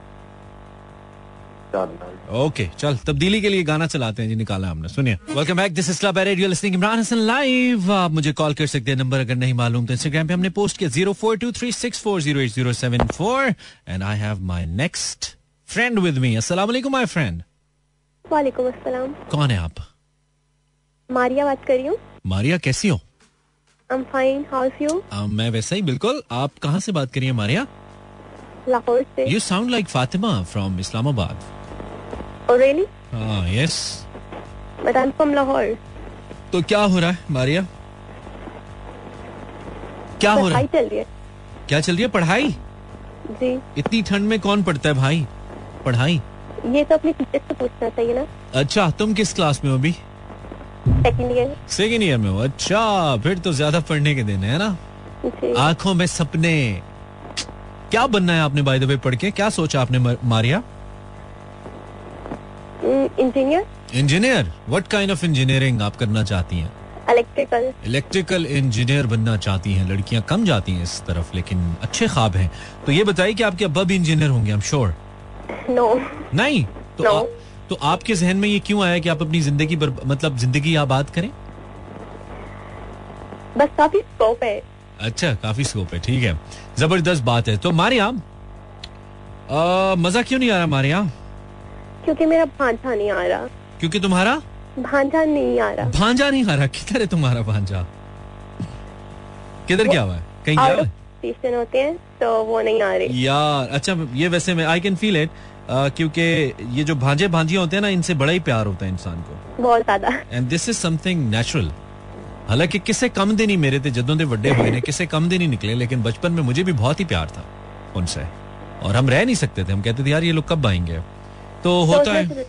ओके चल तब्दीली के लिए गाना चलाते हैं जी निकाला हमने सुनिए। Welcome back this is radio listening Imran Hasan live आप मुझे कॉल कर सकते हैं नंबर अगर नहीं मालूम तो इंस्टाग्राम पे हमने पोस्ट किया zero four two three six four zero eight zero seven four and I have my next friend with me अस्सलाम वालेकुम माय फ्रेंड वालेकुम अस्सलाम। कौन है आप? मारिया बात कर रही हूँ। मारिया कैसी हो? Am fine how you are, मैं वैसा ही बिल्कुल। आप कहाँ से बात करिए मारिया? लाहौर से। You sound like Fatima from Islamabad really yes but I am from Lahore तो क्या हो रहा है मारिया? क्या हो रहा है? चल रही है। क्या चल रही है पढ़ाई? जी। इतनी ठंड में कौन पढ़ता है भाई? पढ़ाई? ये तो अपने टीचर से पूछना चाहिए ना। अच्छा तुम किस क्लास में हो अभी? सेकंड ईयर सेकेंड ईयर में हो? अच्छा फिर तो ज़्यादा पढ़ने के दिन है ना? आँखों में सपने। क्या बनना है आपने बाय द वे पढ़ के? क्या सोचा आपने Maria? Engineer engineer what kind of engineering आप करना चाहती हैं? इलेक्ट्रिकल इलेक्ट्रिकल इंजीनियर बनना चाहती हैं। लड़कियाँ कम जाती हैं इस तरफ़ लेकिन अच्छे ख्वाब हैं। तो ये बताइए कि आपके अब्बा भी इंजीनियर होंगे आई एम श्योर नो नहीं? तो No. आ, तो आपके जहन में ये क्यों आया कि आप अपनी ज़िंदगी मतलब ज़िंदगी आबाद करें? बस काफ़ी स्कोप है। अच्छा काफ़ी स्कोप है ठीक है। ज़बरदस्त बात है। तो मारिया आ, मज़ा क्यों नहीं आ रहा हमारे यहाँ क्योंकि मेरा भांजा नहीं आ रहा। क्योंकि तुम्हारा? भांजा नहीं आ रहा। भांजा नहीं आ रहा। किधर है तुम्हारा भांजा? किधर क्या हुआ है? कहीं गया होते हैं तो वो नहीं आ रहे। यार अच्छा ये वैसे मैं आई कैन फील इट क्योंकि ये जो भांजे भांजियाँ होते हैं ना इनसे बड़ा ही प्यार होता है इंसान को। बहुत ज़्यादा। And this is something natural हालाँकि किसे कम दिन ही मेरे थे जदों के वड्डे हुए ने किसे कम दिन ही निकले लेकिन बचपन में मुझे भी बहुत ही प्यार था उनसे। और हम रह नहीं सकते थे। हम कहते थे यार ये लोग कब आएँगे? तो होता है।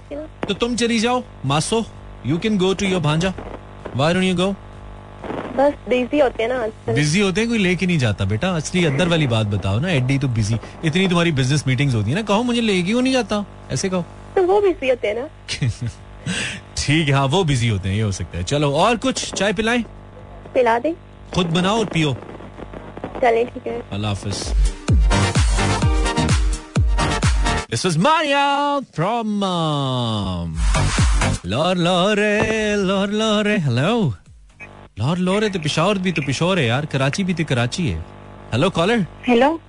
तो तुम चली जाओ मासो you can go to your भांजा। वाई यू गो बस बिज़ी होते हैं ना बिज़ी होते हैं कोई लेके नहीं जाता बेटा। असली अंदर वाली बात बताओ ना एडी तो बिज़ी इतनी तुम्हारी बिज़नेस मीटिंग्स होती है ना कहो मुझे लेके क्यों नहीं जाता? ऐसे कहो। तो वो बिज़ी होते हैं ना। ठीक है हाँ वो बिज़ी होते हैं ये हो सकता है। चलो और कुछ चाय पिलाएँ? पिला दे। खुद बनाओ और पियो। चले ठीक है। अल्लाह हाफिज। This was Maria from um, Lor Lore, Lor Lore. Hello. Lor है तो पिशौर भी तो पिशौर है यार कराची भी तो कराची है हेलो कॉलर हेलो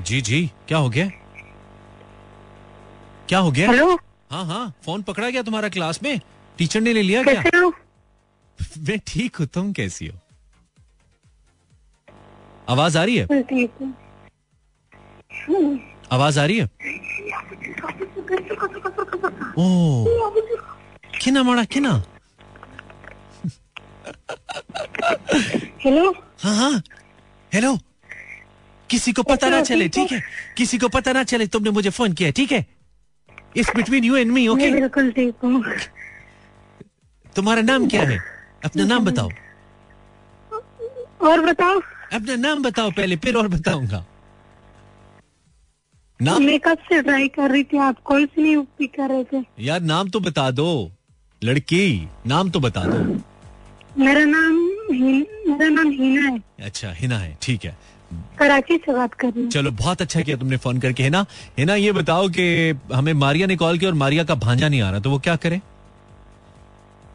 जी जी. क्या हो गया? क्या हो गया? हेलो हाँ हाँ. फ़ोन पकड़ा गया तुम्हारा क्लास में? टीचर ने ले लिया क्या? मैं ठीक हूँ तुम कैसी हो? आवाज़ आ रही है? है। आवाज़ आ रही है? ओ किना माड़ा किना? हेलो हाँ हाँ। हेलो किसी को पता ना चले ठीक है? किसी को पता ना चले तुमने मुझे फ़ोन किया ठीक है? It's between you and me okay बिल्कुल ठीक हूँ। तुम्हारा नाम क्या है? अपना नाम बताओ। और बताओ। अपना नाम बताओ पहले फिर और बताऊँगा। नाम? मैं कब से ट्राई कर रही थी आप कॉल से नहीं पिक कर रहे थे? यार नाम तो बता दो। लड़की नाम तो बता दो। मेरा नाम मेरा नाम हिना है। अच्छा हिना है ठीक है। कराची से बात कर रही चलो बहुत अच्छा किया तुमने फ़ोन करके हिना। हिना ये बताओ कि हमें मारिया ने कॉल किया और मारिया का भांजा नहीं आ रहा तो वो क्या करे?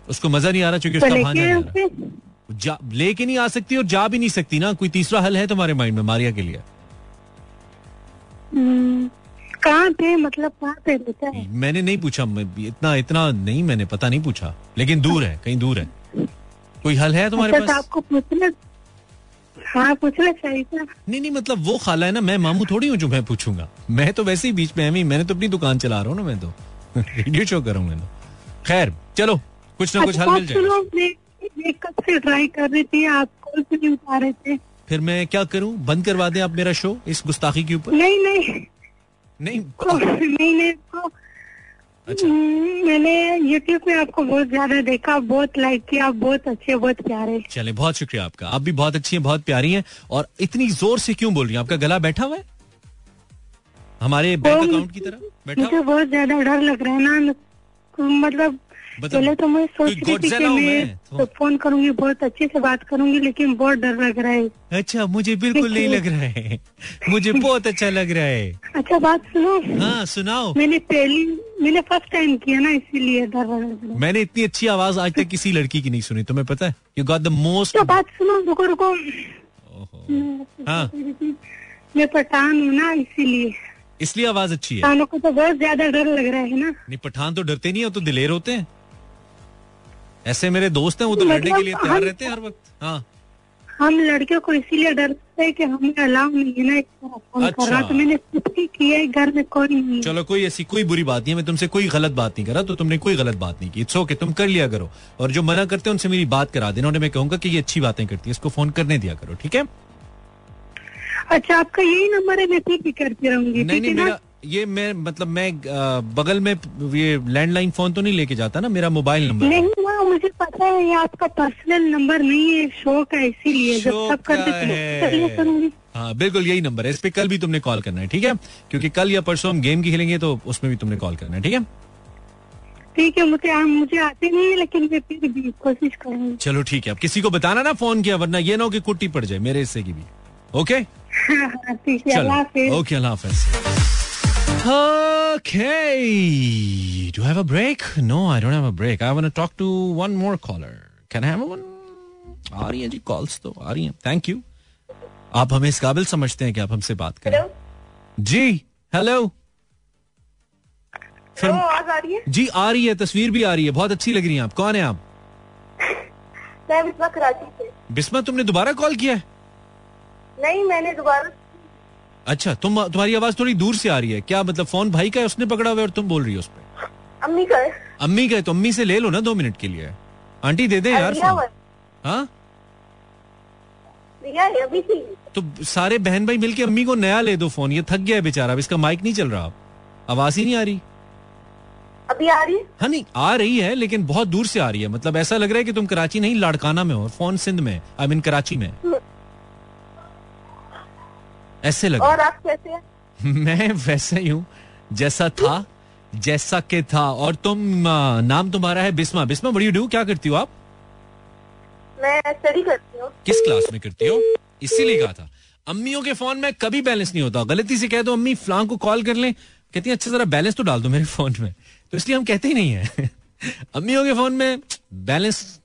उसको मज़ा नहीं आ रहा क्योंकि तो उसका भांजा लेके नहीं आ रहा। जा लेके नहीं आ सकती और जा भी नहीं सकती ना कोई तीसरा हल है तुम्हारे माइंड में मारिया के लिए? हम्म, कहाँ पे मतलब कहाँ पे रहता है? मैंने नहीं पूछा इतना इतना नहीं मैंने पता नहीं पूछा। लेकिन दूर है कहीं दूर है। कोई हल है तुम्हारे अच्छा तो पास आपको पूछना हाँ पूछना चाहिए था नहीं नहीं मतलब वो खाला है ना मैं मामू थोड़ी हूँ जो मैं पूछूँगा। मैं तो वैसे ही बीच में एमी मैंने तो अपनी दुकान चला रहा हूँ ना मैं तो। रेडियो शो कर रहा हूँ मैं तो। खैर चलो कुछ ना कुछ अच्छा, हल मिल जाएगा। ट्राई कर रही थी आप कॉल से नहीं उठा रहे थे? फिर मैं क्या करूँ? बंद करवा दें आप मेरा शो इस गुस्ताखी के ऊपर? नहीं नहीं। नहीं नहीं नहीं को अच्छा। हम्म, मैंने यूट्यूब में आपको बहुत ज़्यादा देखा बहुत लाइक किया आप बहुत अच्छे बहुत प्यारे। चले बहुत शुक्रिया आपका। आप भी बहुत अच्छी हैं बहुत प्यारी हैं और इतनी ज़ोर से क्यों बोल रही हैं? आपका गला बैठा हुआ है? हमारे बैंक अकाउंट की तरह बैठा मुझे बहुत ज़्यादा डर लग रहा है ना। मतलब पहले तो मैं सोच रही थी कि मैं तो- तो फ़ोन करूँगी बहुत अच्छे से बात करूँगी लेकिन बहुत डर लग रहा है। अच्छा मुझे बिल्कुल नहीं लग रहा है। मुझे बहुत अच्छा लग रहा है। अच्छा बात सुनो। हाँ सुनाओ। मैंने पहली मैंने फ़र्स्ट टाइम किया ना इसीलिए डर लग रहा है। मैंने इतनी अच्छी आवाज़ आज तक किसी लड़की की नहीं सुनी तुम्हें पता है? यू गॉट द मोस्ट बात सुनो रुको रुको। हाँ। मैं पठान हूँ ना इसीलिए। इसलिए आवाज़ अच्छी है। पठानों को तो बहुत ज़्यादा डर लग रहा है ना। नहीं पठान तो डरते नहीं है तो दिलेर होते हैं। ऐसे मेरे दोस्त हैं वो तो मतलब लड़ने के लिए तैयार रहते हैं हर वक्त। हाँ। हम लड़कियों को इसीलिए डरते हैं कि हमें अलाउ नहीं है ना अच्छा। तो मैंने खुद ही किया है घर में कोई नहीं चलो कोई ऐसी कोई बुरी बात नहीं है मैं तुमसे कोई गलत बात नहीं करा तो तुमने कोई गलत बात नहीं की। इट्स ओके तुम कर लिया करो। और जो मना करते हैं उनसे मेरी बात करा देना। उन्हें मैं कहूँगा कि ये अच्छी बातें करती है इसको फ़ोन करने दिया करो ठीक है? अच्छा आपका यही नंबर है मैं फिर भी करती रहूँगी नहीं ठीक नहीं मेरा ये मैं मतलब मैं बगल में ये लैंडलाइन फ़ोन तो नहीं लेके जाता ना मेरा मोबाइल नंबर नहीं वो मुझे पता है ये आपका पर्सनल नंबर नहीं है शो का इसीलिए जब सब करते का थे है। हाँ बिल्कुल यही नंबर है इस पे कल भी तुमने कॉल करना है ठीक है? क्योंकि कल या परसों हम गेम की खेलेंगे तो उसमें भी तुमने कॉल करना है ठीक है? ठीक है मुझे आ, मुझे आते नहीं है लेकिन मैं फिर भी कोशिश करूँगी। चलो ठीक है अब किसी को बताना ना फ़ोन किया वरना ये ना हो कि कुट्टी पड़ जाए मेरे हिस्से की भी ओके हाँ, हाँ, ठीक है ओके अल्लाह हाफिज। Okay. Do I have a break? No, I don't have a break. I want to talk to one more caller. Can I have one? आ रही है जी कॉल्स तो आ रही हैं। थैंक यू आप हमें इस काबिल समझते हैं कि आप हमसे बात करें। जी हेलो आवाज़ आ रही है? जी आ रही है तस्वीर भी आ रही है। बहुत अच्छी लग रही है आप। कौन है आप? मैं बिस्मा कराची से। बिस्मा तुमने दोबारा कॉल किया है? नहीं मैंने दोबारा अच्छा तुम तुम्हारी आवाज़ थोड़ी दूर से आ रही है। क्या मतलब फ़ोन भाई का है उसने पकड़ा हुआ है और तुम बोल रही हो उस पर अम्मी का है। अम्मी का है तो अम्मी से ले लो ना दो मिनट के लिए। आंटी दे दे यार फ़ोन। हाँ? तो सारे बहन भाई मिलके अम्मी को नया ले दो फ़ोन। ये थक गया है बेचारा अब इसका माइक नहीं चल रहा। आवाज़ ही नहीं आ रही। अभी आ रही है? हाँ नहीं आ रही है लेकिन बहुत दूर से आ रही है। मतलब ऐसा लग रहा है कि तुम कराची नहीं लाड़काना में हो फ़ोन सिंध में आई मीन कराची में। ऐसे लग। और आप कैसे हैं? मैं वैसे ही हूँ जैसा था जैसा के था। और तुम नाम तुम्हारा है बिस्मा। बिस्मा बड़ी डू क्या करती हो आप? मैं स्टडी करती हूँ। किस क्लास में करती हो? इसीलिए कहा था। अम्मियों के फ़ोन में कभी बैलेंस नहीं होता। गलती से कह दो अम्मी फ्लांग को कॉल कर लें। कहती है अच्छा जरा बैलेंस तो डाल दो मेरे फ़ोन में। तो इसलिए हम कहते ही नहीं है। अम्मियों के फ़ोन में बैलेंस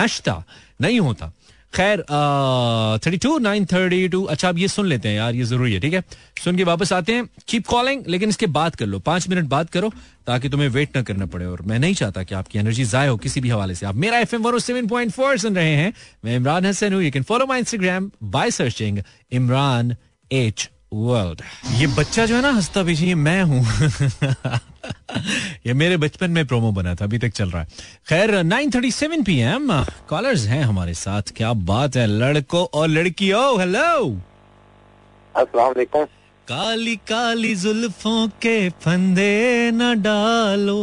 नश्ता नहीं होता। खैर thirty two nine thirty two अच्छा आप ये सुन लेते हैं यार, ये ज़रूरी है, ठीक है? सुन के वापस आते हैं। कीप कॉलिंग लेकिन इसके बात कर लो। पाँच मिनट बात करो, ताकि तुम्हें वेट ना करना पड़े। और मैं नहीं चाहता कि आपकी एनर्जी जाए हो किसी भी हवाले से। आप Mera F M one seven point four सुन रहे हैं। मैं इमरान हसन हूँ। You can follow my Instagram by searching Imran H world ये बच्चा जो है ना हंसता पीछे ये मैं हूँ। ये मेरे बचपन में प्रोमो बना था अभी तक चल रहा है। खैर 9:37 पीएम कॉलर्स हैं हमारे साथ। क्या बात है लड़कों और लड़कियों हेलो अस्सलाम वालेकुम काली काली जुल्फों के फंदे न डालो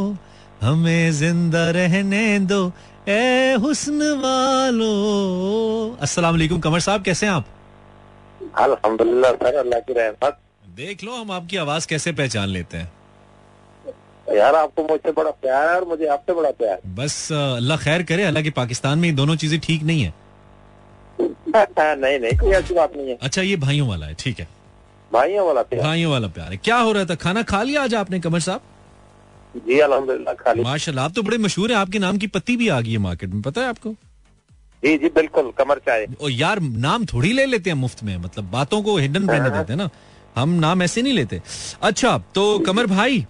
हमें ज़िंदा रहने दो ए हुस्न वालो। अस्सलाम वालेकुम कमर साहब कैसे हैं आप? अल्हम्दुलिल्लाह सर अल्लाह की रहमत। देख लो हम आपकी आवाज़ कैसे पहचान लेते हैं? यार आपको मुझसे बड़ा प्यार है और मुझे आपसे बड़ा प्यार बस अल्लाह खैर करे हालाँकि पाकिस्तान में दोनों चीज़ें ठीक नहीं है। नहीं नहीं कोई ऐसी बात नहीं है। अच्छा ये भाइयों वाला है ठीक है। भाइयों वाला प्यार। भाइयों वाला प्यार है। क्या हो रहा था? खाना खा लिया आज आपने कमर साहब? जी अल्हम्दुलिल्लाह खाली माशाल्लाह आप तो बड़े मशहूर हैं आपके नाम की पत्ती भी आ गई है मार्केट में पता है आपको? जी जी बिल्कुल कमर चाय और यार नाम थोड़ी ले लेते हैं मुफ़्त में मतलब बातों को हिडन रहने देते हैं ना। हम नाम ऐसे नहीं लेते। अच्छा तो कमर भाई?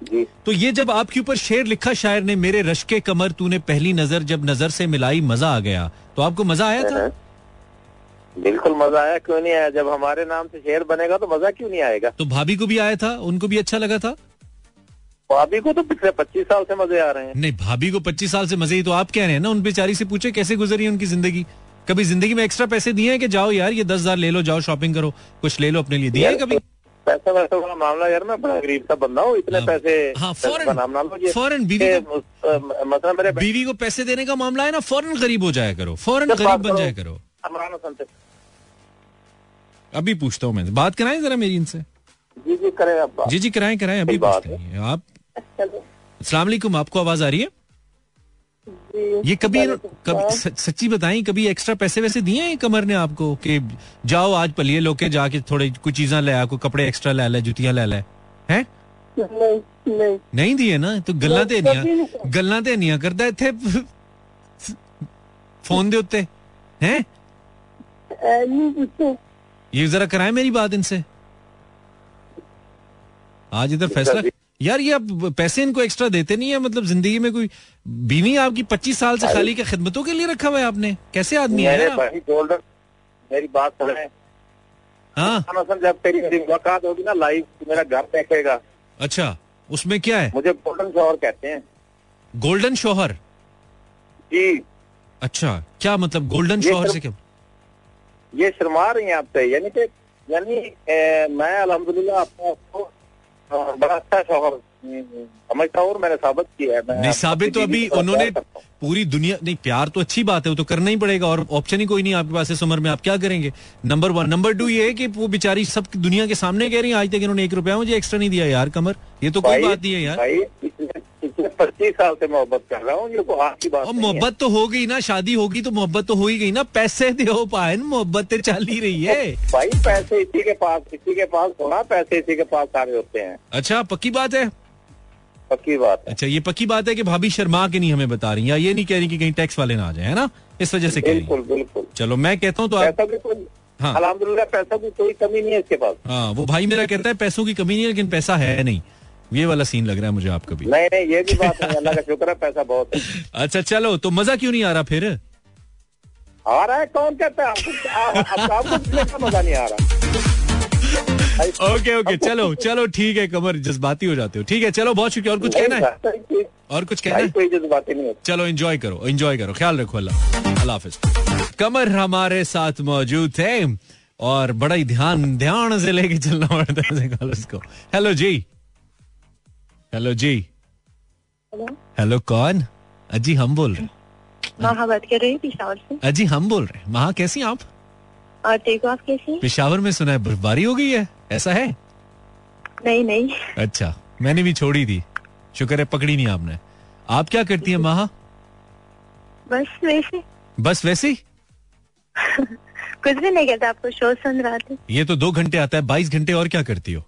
जी। तो ये जब आपके ऊपर शेर लिखा शायर ने मेरे रश के कमर तूने पहली नज़र जब नज़र से मिलाई मज़ा आ गया। तो आपको मज़ा आया था? बिल्कुल मज़ा आया क्यों नहीं आया? जब हमारे नाम से शेर बनेगा तो मज़ा क्यों नहीं आएगा? तो भाभी को भी आया था? उनको भी अच्छा लगा था? भाभी को तो पिछले पच्चीस साल से मज़े आ रहे हैं। नहीं भाभी को 25 साल से मज़े ही तो आप कह रहे हैं ना उन बेचारी से पूछे कैसे गुजरी उनकी ज़िंदगी। कभी ज़िंदगी में एक्स्ट्रा पैसे दिए हैं कि जाओ यार ये दस हज़ार ले लो जाओ शॉपिंग करो कुछ ले लो अपने लिए? दिए हैं कभी? पैसा वैसा वाला मामला यार मैं बड़ा गरीब सा बंदा हूँ इतने हाँ, पैसे हाँ, फौरन- बीवी मतलब मेरे बीवी को पैसे देने का मामला है ना फ़ौरन गरीब हो जाया करो फ़ौरन गरीब बन जाया करो। इमरान हसन से अभी पूछता हूँ मैं बात कराएँ जरा मेरी इनसे। जी जी करे अब जी जी कराएँ कराएँ अभी बात आप अस्सलाम वालेकुम आपको आवाज आ रही है ये कभी कभी स- सच्ची बताएं कभी एक्स्ट्रा पैसे वैसे दिए हैं कमर ने आपको कि जाओ आज पलिए लोके जाके थोड़े कुछ चीजें ले आ कोई कपड़े एक्स्ट्रा ले ले जुतियां ले ले हैं नहीं नहीं नहीं दिए ना तो ਗੱਲਾਂ ਤੇ ਨਹੀਂ ਗੱਲਾਂ ਤੇ ਨਹੀਂ ਕਰਦਾ ਇੱਥੇ फोन दे उत्ते हैं नहीं पूछो ये जरा कराएं मेरी बात इनसे आज इधर फैसला यार ये अब पैसे इनको एक्स्ट्रा देते नहीं है? मतलब ज़िंदगी में कोई बीवी आपकी पच्चीस साल से खाली के खिदमतों के लिए रखा हुआ है आपने? कैसे आदमी है आप? मेरी बात सुने हाँ। जब तेरी मेरी मुलाकात होगी ना लाइव मेरा घर देखेगा। अच्छा उसमें क्या है? मुझे गोल्डन शोहर कहते हैं। गोल्डन शोहर जी। अच्छा क्या मतलब गोल्डन शोहर से क्या? ये शर्मा रही हैं आपसे यानी कि यानी मैं अल्हम्दुलिल्लाह अपने आप को अ, बड़ा अच्छा शोहर हम्म, समझता हूँ मैंने साबित किया है नहीं साबित तो अभी उन्होंने पूरी दुनिया नहीं प्यार तो अच्छी बात है वो तो करना ही पड़ेगा और ऑप्शन ही कोई नहीं आपके पास इस उम्र में आप क्या करेंगे? नंबर वन नंबर टू ये है कि वो बेचारी सब दुनिया के सामने कह रही है आज तक इन्होंने एक रुपया मुझे एक्स्ट्रा नहीं दिया यार कमर। ये तो कोई बात नहीं है यार। पच्चीस साल से मोहब्बत कर रहा हूँ ये को आज की बात। मोहब्बत तो हो गई ना शादी होगी तो मोहब्बत तो हो ही गई ना पैसे दो पाए मोहब्बत तो चल ही रही है। भाई पैसे इसी के पास इसी के पास थोड़ा पैसे इसी के पास सारे होते हैं। अच्छा पक्की बात है? पक्की बात है। अच्छा ये पक्की बात है कि भाभी शर्मा के नहीं हमें बता रही या ये नहीं कह रही कि कहीं टैक्स वाले ना आ जाए है ना? इस वजह से कह रही बिल्कुल बिल्कुल। चलो मैं कहता हूँ तो आप हाँ। अलहमदुल्ला पैसों की कोई कमी नहीं है इसके पास। हाँ वो भाई मेरा कहता है पैसों की कमी नहीं है लेकिन पैसा है नहीं। ये वाला सीन लग रहा है मुझे आपका भी नहीं नहीं ये भी बात नहीं अल्लाह का शुक्र है पैसा बहुत है। अच्छा चलो तो मज़ा क्यों नहीं आ रहा फिर? आ रहा है कौन कहता है आपको आपको मज़ा नहीं आ रहा? ओके ओके चलो चलो ठीक है कमर जज्बाती हो जाते हो। ठीक है चलो बहुत शुक्रिया और कुछ कहना है? और कुछ कहना है? कोई जज्बाती नहीं चलो एंजॉय करो एंजॉय करो ख्याल रखो अल्लाह अल्लाह हाफिज। कमर हमारे साथ मौजूद थे और बड़ा ही ध्यान ध्यान से लेके चलना पड़ता है हेलो जी। हेलो जी हेलो कौन? अजी हम बोल रहे हैं। महा बात कर रही पिशावर से। अजी हम बोल रहे हैं। महा कैसी आप? और ठीक आप कैसी पिशावर में सुना है बर्फबारी हो गई है। ऐसा है? नहीं नहीं। अच्छा मैंने भी छोड़ी थी शुक्र है पकड़ी नहीं आपने। आप क्या करती है महा बस वैसे। बस वैसे कुछ भी नहीं कहता आपको शो सुन रहा था। ये तो दो घंटे आता है बाईस घंटे और क्या करती हो?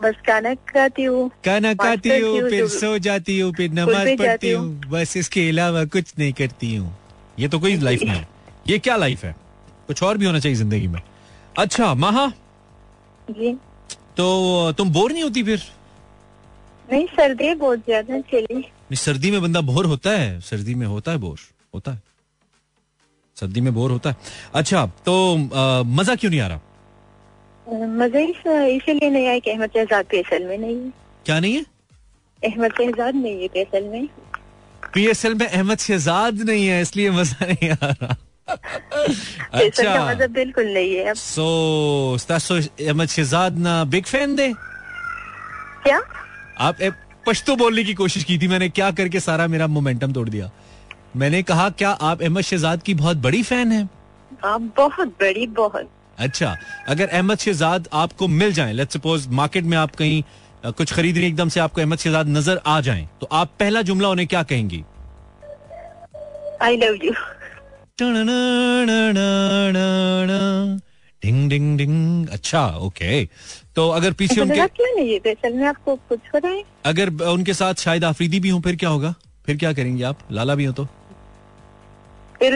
बस गाना गाती हूँ। बात खाती हूँ, फिर सो जाती हूँ फिर नमाज़ पढ़ती हूँ। बस इसके अलावा कुछ नहीं करती हूँ। ये तो कोई लाइफ नहीं ये क्या लाइफ है? कुछ और भी होना चाहिए ज़िंदगी में। अच्छा महा जी। तो तुम बोर नहीं होती फिर? नहीं सर्दी बहुत ज़्यादा चली। सर्दी में बंदा बोर होता है। सर्दी में होता है बोर होता है। सर्दी में बोर होता है। अच्छा तो आ, मज़ा क्यों नहीं आ रहा? मज़ा इसीलिए नहीं आया कि अहमद शहजाद पीएसएल में नहीं। है क्या नहीं है? अहमद शहजाद नहीं है पीएसएल में। पीएसएल में अहमद शहजाद नहीं है इसलिए मज़ा नहीं आ रहा। अच्छा। मज़ा बिल्कुल नहीं है सो अहमद शहजाद ना बिग फ़ैन दे? क्या? आप पश्तो बोलने की कोशिश की थी मैंने क्या करके सारा मेरा मोमेंटम तोड़ दिया। मैंने कहा क्या आप अहमद शहजाद की बहुत बड़ी फ़ैन हैं? आप बहुत बड़ी बहुत। अच्छा अगर अहमद शहजाद आपको मिल जाए लेट सपोज़ मार्केट में आप कहीं कुछ खरीद रही एकदम से आपको अहमद शहजाद नज़र आ जाएँ तो आप पहला जुमला उन्हें क्या कहेंगी? I love you ding ding ding. अच्छा ओके तो अगर पीछे उनके में आपको कुछ अगर उनके साथ शायद आफरीदी भी हो फिर क्या होगा? फिर क्या करेंगे आप? लाला भी हो तो? फिर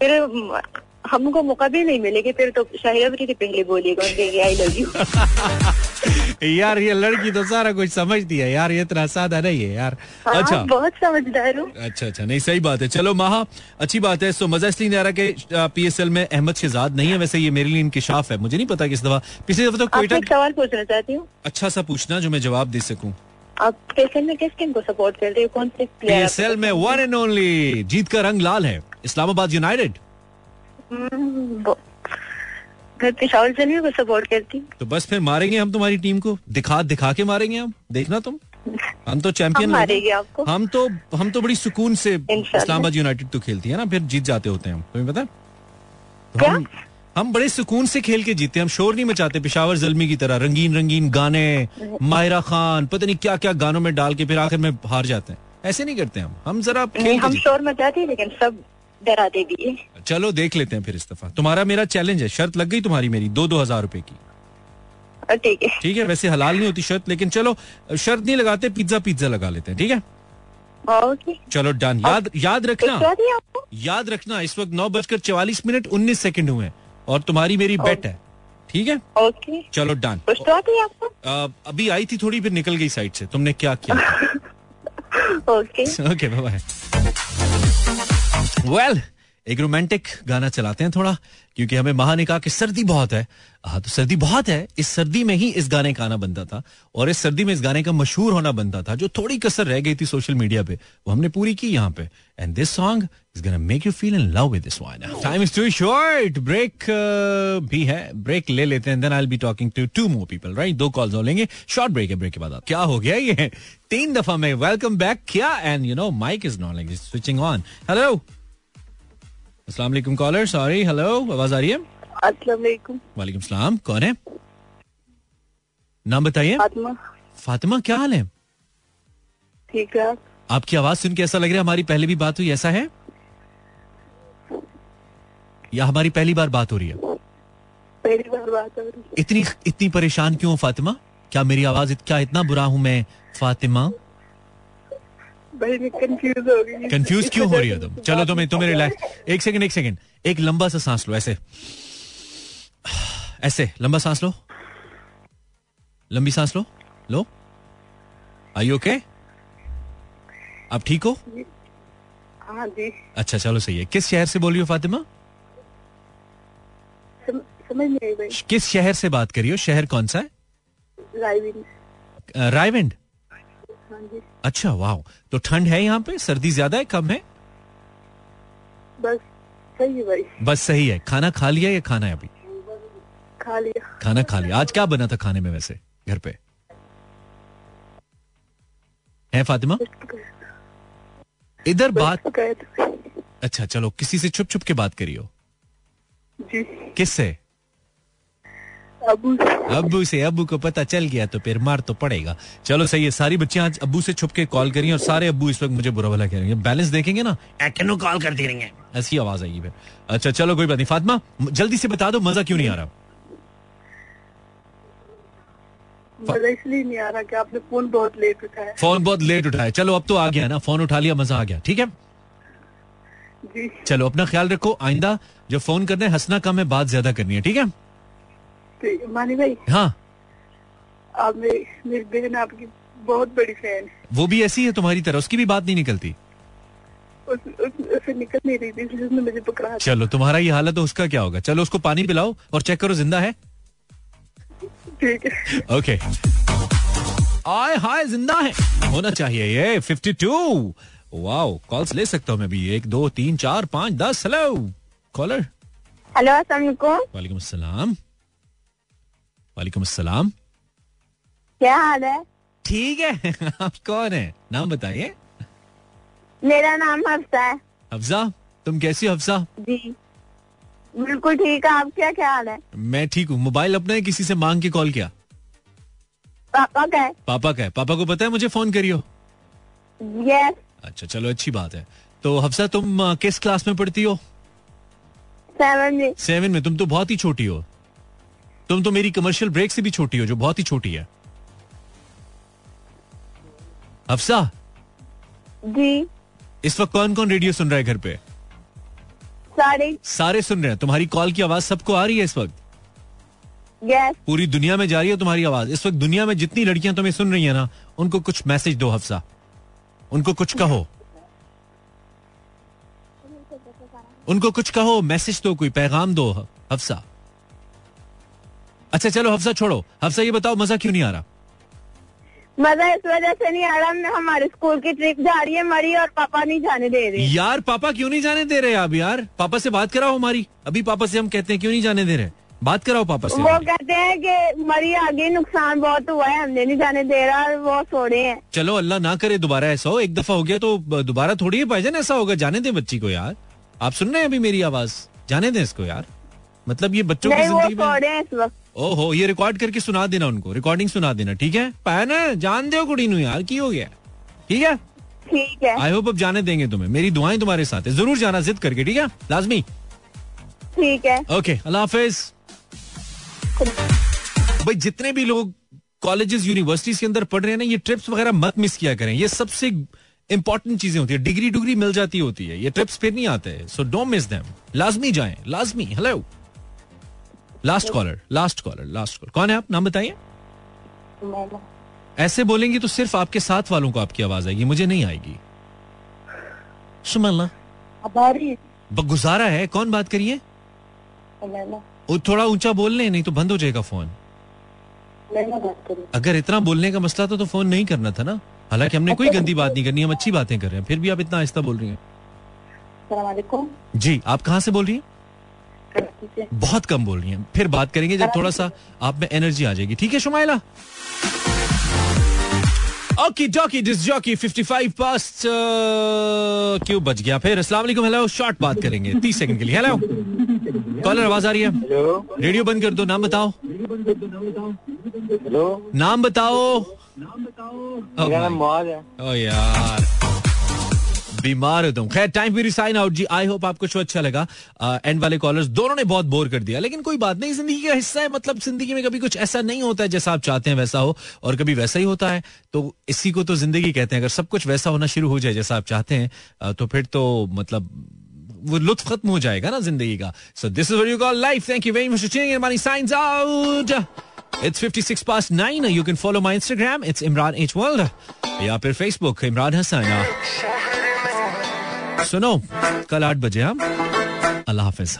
फिर हमको मौका भी नहीं मिलेगी फिर तो शाहिद अफरीदी पहले बोलेगा आई लव यू यार ये लड़की तो सारा कुछ समझती है यार ये इतना सादा नहीं है यार। हाँ, अच्छा। बहुत समझदार हूँ। अच्छा अच्छा नहीं सही बात है। चलो महा अच्छी बात है। सो मज़ा इसलिए नहीं आ रहा कि पीएसएल में अहमद शहजाद नहीं है। वैसे ये मेरे लिए इंकिशाफ है। मुझे नहीं पता किस दफ़ा पिछली दफ़ा तो कोयटा सवाल पूछना चाहती हूँ? अच्छा सा पूछना जो मैं जवाब दे सकूँ। आप पीएसएल में किस टीम को सपोर्ट करते हो? कौन से पीएसएल में वन एंड ओनली जीत का रंग लाल है। इस्लामाबाद यूनाइटेड पिशावर ज़मीन को सपोर्ट करती तो बस फिर मारेंगे हम तुम्हारी टीम को? दिखा दिखा के मारेंगे हम? देखना तुम। हम तो चैंपियन हम आपको। हम तो हम तो बड़ी सुकून से इस्लामाबाद यूनाइटेड तो खेलती है ना फिर जीत जाते होते हैं हम। तुम्हें पता है? तो हम हम बड़े सुकून से खेल के जीते हैं। हम शोर नहीं मचाते पिशावर जलमी की तरह रंगीन रंगीन गाने माहिरा खान पता नहीं क्या क्या गानों में डाल के फिर आखिर में हार जाते हैं। ऐसे नहीं करते हम। हम जरा खेल हम शोर मचाते हैं लेकिन सब है हैं। चलो देख लेते हैं फिर इस दफ़ा तुम्हारा मेरा चैलेंज है। शर्त लग गई तुम्हारी मेरी दो दो हज़ार रूपए की। ठीक है। ठीक है वैसे हलाल नहीं होती शर्त लेकिन चलो शर्त नहीं लगाते पिज्जा पिज्जा लगा लेते हैं ठीक है? ओके। चलो डन याद याद रखना। याद रखना। इस वक्त नौ बजकर चवालीस मिनट उन्नीस सेकंड हुए हैं और तुम्हारी मेरी बेट है ठीक है? ओके। चलो डन अ, अभी आई थी थोड़ी फिर निकल गई साइड से। तुमने क्या किया? ओके। ओके बाय वेल एक रोमांटिक गाना चलाते हैं थोड़ा, क्योंकि हमें महा ने कहा कि सर्दी बहुत है। हाँ तो सर्दी बहुत है, इस सर्दी में ही इस गाने का आना बनता था, और इस सर्दी में इस गाने का मशहूर होना बनता था, जो थोड़ी कसर रह गई थी सोशल मीडिया पे, वो हमने पूरी की यहाँ पे। And this song is gonna make you feel in love with this one time is too short break भी है ब्रेक ले लेते हैं then I be talking to two more people right दो कॉल्स हो लेंगे शॉर्ट ब्रेक है ब्रेक के बाद क्या हो गया ये? तीन दफ़ा में वेलकम बैक क्या? And you know mic is not like switching on hello अस्सलाम वालेकुम कॉलर सॉरी हेलो आवाज़ आ रही है? अस्सलाम वालेकुम। वालेकुम सलाम। कौन है? नाम बताइए। फातिमा। फातिमा क्या हाल है? ठीक है। आपकी आवाज़ सुन के ऐसा लग रहा है हमारी पहले भी बात हुई ऐसा है? या हमारी पहली बार बात हो रही है? पहली बार बात हो रही है। इतनी इतनी परेशान क्यों हो फातिमा? क्या मेरी आवाज़ इत, क्या इतना बुरा हूँ मैं फातिमा? कंफ्यूज हो गई। कंफ्यूज क्यों हो रही हो तुम? चलो तुम्हें तुम्हें रिलैक्स एक सेकंड एक सेकंड एक लंबा सा सांस लो ऐसे। ऐसे लंबा सांस लो। लंबी सांस लो। लो। आई ओके आप ठीक हो? हाँ जी। अच्छा चलो सही है। किस शहर से बोल रही हो फातिमा? सम, समझ नहीं भाई। किस शहर से बात करी हो? शहर कौन सा है? रायविंड हाँ जी। अच्छा वाह तो ठंड है यहाँ पे? सर्दी ज़्यादा है कम है? बस सही है भाई। बस सही है। खाना खा लिया या खाना है अभी? खा लिया। खाना खा लिया। आज क्या बना था खाने में वैसे घर पे? है फातिमा? इधर बात अच्छा चलो किसी से छुप छुप के बात करियो। जी। किससे? अबू से। अबू को पता चल गया तो फिर मार तो पड़ेगा। चलो सही है सारी बच्चियाँ आज अब्बू से छुप के कॉल करी और सारे अब्बू इस वक्त मुझे बुरा भला कह रहे हैं। बैलेंस देखेंगे ना? एक्नो कॉल कर दे रही हैं। ऐसी आवाज़ आएगी फिर। अच्छा चलो कोई बात नहीं। फातिमा जल्दी से बता दो मज़ा क्यों नहीं आ रहा? मज़ा इसलिए नहीं आ रहा कि आपने फ़ोन बहुत लेट उठाया। फ़ोन बहुत लेट उठाया। चलो अब तो आ गया ना फ़ोन उठा लिया मज़ा आ गया। ठीक है? जी। चलो अपना ख्याल रखो आइंदा जो फ़ोन करना है हंसना कम है बात ज़्यादा करनी है। ठीक है? ठीक मानी भाई हाँ। आप मेरी मेरी बहन आपकी बहुत बड़ी फ़ैन वो भी ऐसी है तुम्हारी तरह उसकी भी बात नहीं निकलती। उस, उस, उसे निकल नहीं रही थी मुझे पकड़ा चलो तुम्हारा ये हालत है उसका क्या होगा? चलो उसको पानी पिलाओ और चेक करो ज़िंदा है? ठीक है। ओके। आय हाय ज़िंदा है। होना चाहिए ये 52 वाओ कॉल्स ले सकता हूँ मैं भी। एक दो तीन चार पाँच दस हेलो कॉलर हेलो वालेकुम अस्सलाम। वालेकुम अस्सलाम। क्या हाल है? ठीक है। आप कौन है? नाम बताइए। मेरा नाम हफ्सा है। हफ्जा तुम कैसी हो हफ्जा जी। बिल्कुल ठीक है आप क्या ख्याल है? मैं ठीक हूँ। मोबाइल अपना है किसी से? मांग के कॉल किया। पापा का है। पापा का है। पापा को पता है मुझे फ़ोन करियो? यस अच्छा चलो अच्छी बात है। तो हफ्सा तुम किस क्लास में पढ़ती हो? सेवन में। सेवन में। तुम तो बहुत ही छोटी हो। तुम तो मेरी कमर्शियल ब्रेक से भी छोटी हो जो बहुत ही छोटी है। हफ्सा जी। इस वक्त कौन कौन रेडियो सुन रहा है घर पे? सारे। सारे सुन रहे हैं। तुम्हारी कॉल की आवाज़ सबको आ रही है इस वक्त? यस पूरी दुनिया में जा रही है तुम्हारी आवाज़। इस वक्त दुनिया में जितनी लड़कियाँ तुम्हें सुन रही है ना उनको कुछ मैसेज दो हफ्सा उनको कुछ कहो। उनको कुछ कहो मैसेज दो कोई पैगाम दो हफ्सा अच्छा चलो हफ्सा छोड़ो। हफ्सा ये बताओ मज़ा क्यों नहीं आ रहा? मज़ा इस वजह से नहीं आ रहा हमारे स्कूल की ट्रिप जा रही है मरी और पापा नहीं जाने दे रहे। यार पापा क्यों नहीं जाने दे रहे आप यार? पापा से बात कराओ हमारी। अभी पापा से हम कहते हैं क्यों नहीं जाने दे रहे? बात कराओ पापा से। वो कहते हैं कि मरी आगे नुकसान बहुत हुआ है हमने नहीं जाने दे रहा और वो सो रहे हैं। चलो अल्लाह ना करे दोबारा ऐसा हो एक दफ़ा हो गया तो दोबारा थोड़ी है भाईजान ऐसा होगा जाने दे बच्ची को यार। आप सुन रहे हैं अभी मेरी आवाज़? जाने दें इसको यार। मतलब ये बच्चों की ज़िंदगी में इस वक्त। ओहो ये रिकॉर्ड करके सुना देना उनको। रिकॉर्डिंग सुना देना ठीक है? पैन जान दो कुड़ी नु यार की हो गया? ठीक है? ठीक है। आई होप अब जाने देंगे तुम्हें। मेरी दुआएँ तुम्हारे साथ है। ज़रूर जाना जिद करके ठीक है? लाजमी। ठीक है। ओके अल्लाह हाफिज। भाई जितने भी लोग कॉलेजेस यूनिवर्सिटीज के अंदर पढ़ रहे हैं ना ये ट्रिप्स वगैरह मत मिस किया करें। ये सबसे इंपॉर्टेंट चीज़ें होती है। डिग्री डिग्री मिल जाती होती है। ये ट्रिप्स फिर नहीं आते। हैं सो डोंट मिस देम लाजमी जाएँ। लाजमी। Hello last caller last caller last caller कौन है आप? नाम बताइए। ऐसे बोलेंगे तो सिर्फ़ आपके साथ वालों को आपकी आवाज़ आएगी मुझे नहीं आएगी। सुमल्ला गुजारा है कौन बात करिए? थोड़ा ऊँचा बोल लें नहीं तो बंद हो जाएगा फ़ोन। मैंने बात करी। अगर इतना बोलने का मसला था तो फ़ोन नहीं करना था ना? हालाँकि हमने कोई गंदी बात नहीं करनी हम अच्छी बातें कर रहे हैं फिर भी आप इतना आहिस्ता बोल रही हैं। जी आप कहाँ से बोल रही हैं? बहुत कम बोल रही हैं। फिर बात करेंगे जब थोड़ा सा। आप में एनर्जी आ जाएगी। ठीक है Shumaila okey dokey disc jockey 55 past क्यों बच गया फिर? अस्सलाम वालेकुम हेलो शॉर्ट बात करेंगे 30 सेकंड के लिए। हेलो कॉलर आवाज़ आ रही है? हेलो रेडियो बंद कर दो नाम बताओ। हेलो नाम बताओ। मेरा नाम मुआज है। ओ यार। बीमार हो। तुम खैर टाइम भी साइन आउट जी आई होप आपको शो अच्छा लगा। एंड वाले कॉलर्स दोनों ने बहुत बोर कर दिया। लेकिन कोई बात नहीं, ज़िंदगी का हिस्सा है मतलब ज़िंदगी में कभी कुछ ऐसा नहीं होता है, जैसा आप चाहते हैं वैसा हो, और कभी वैसा ही होता है। तो इसी को तो ज़िंदगी कहते हैं। अगर सब कुछ वैसा होना शुरू हो जाए, जैसा आप चाहते हैं तो फिर तो मतलब वो लुत्फ खत्म हो जाएगा ना ज़िंदगी का। So this is you call life thank you very much Mani signs out It's 56 past 9. You can follow my Instagram. It's Imran H. World. या फिर Facebook इमरान हसन सुनो कल आठ बजे हम। अल्लाह हाफिज।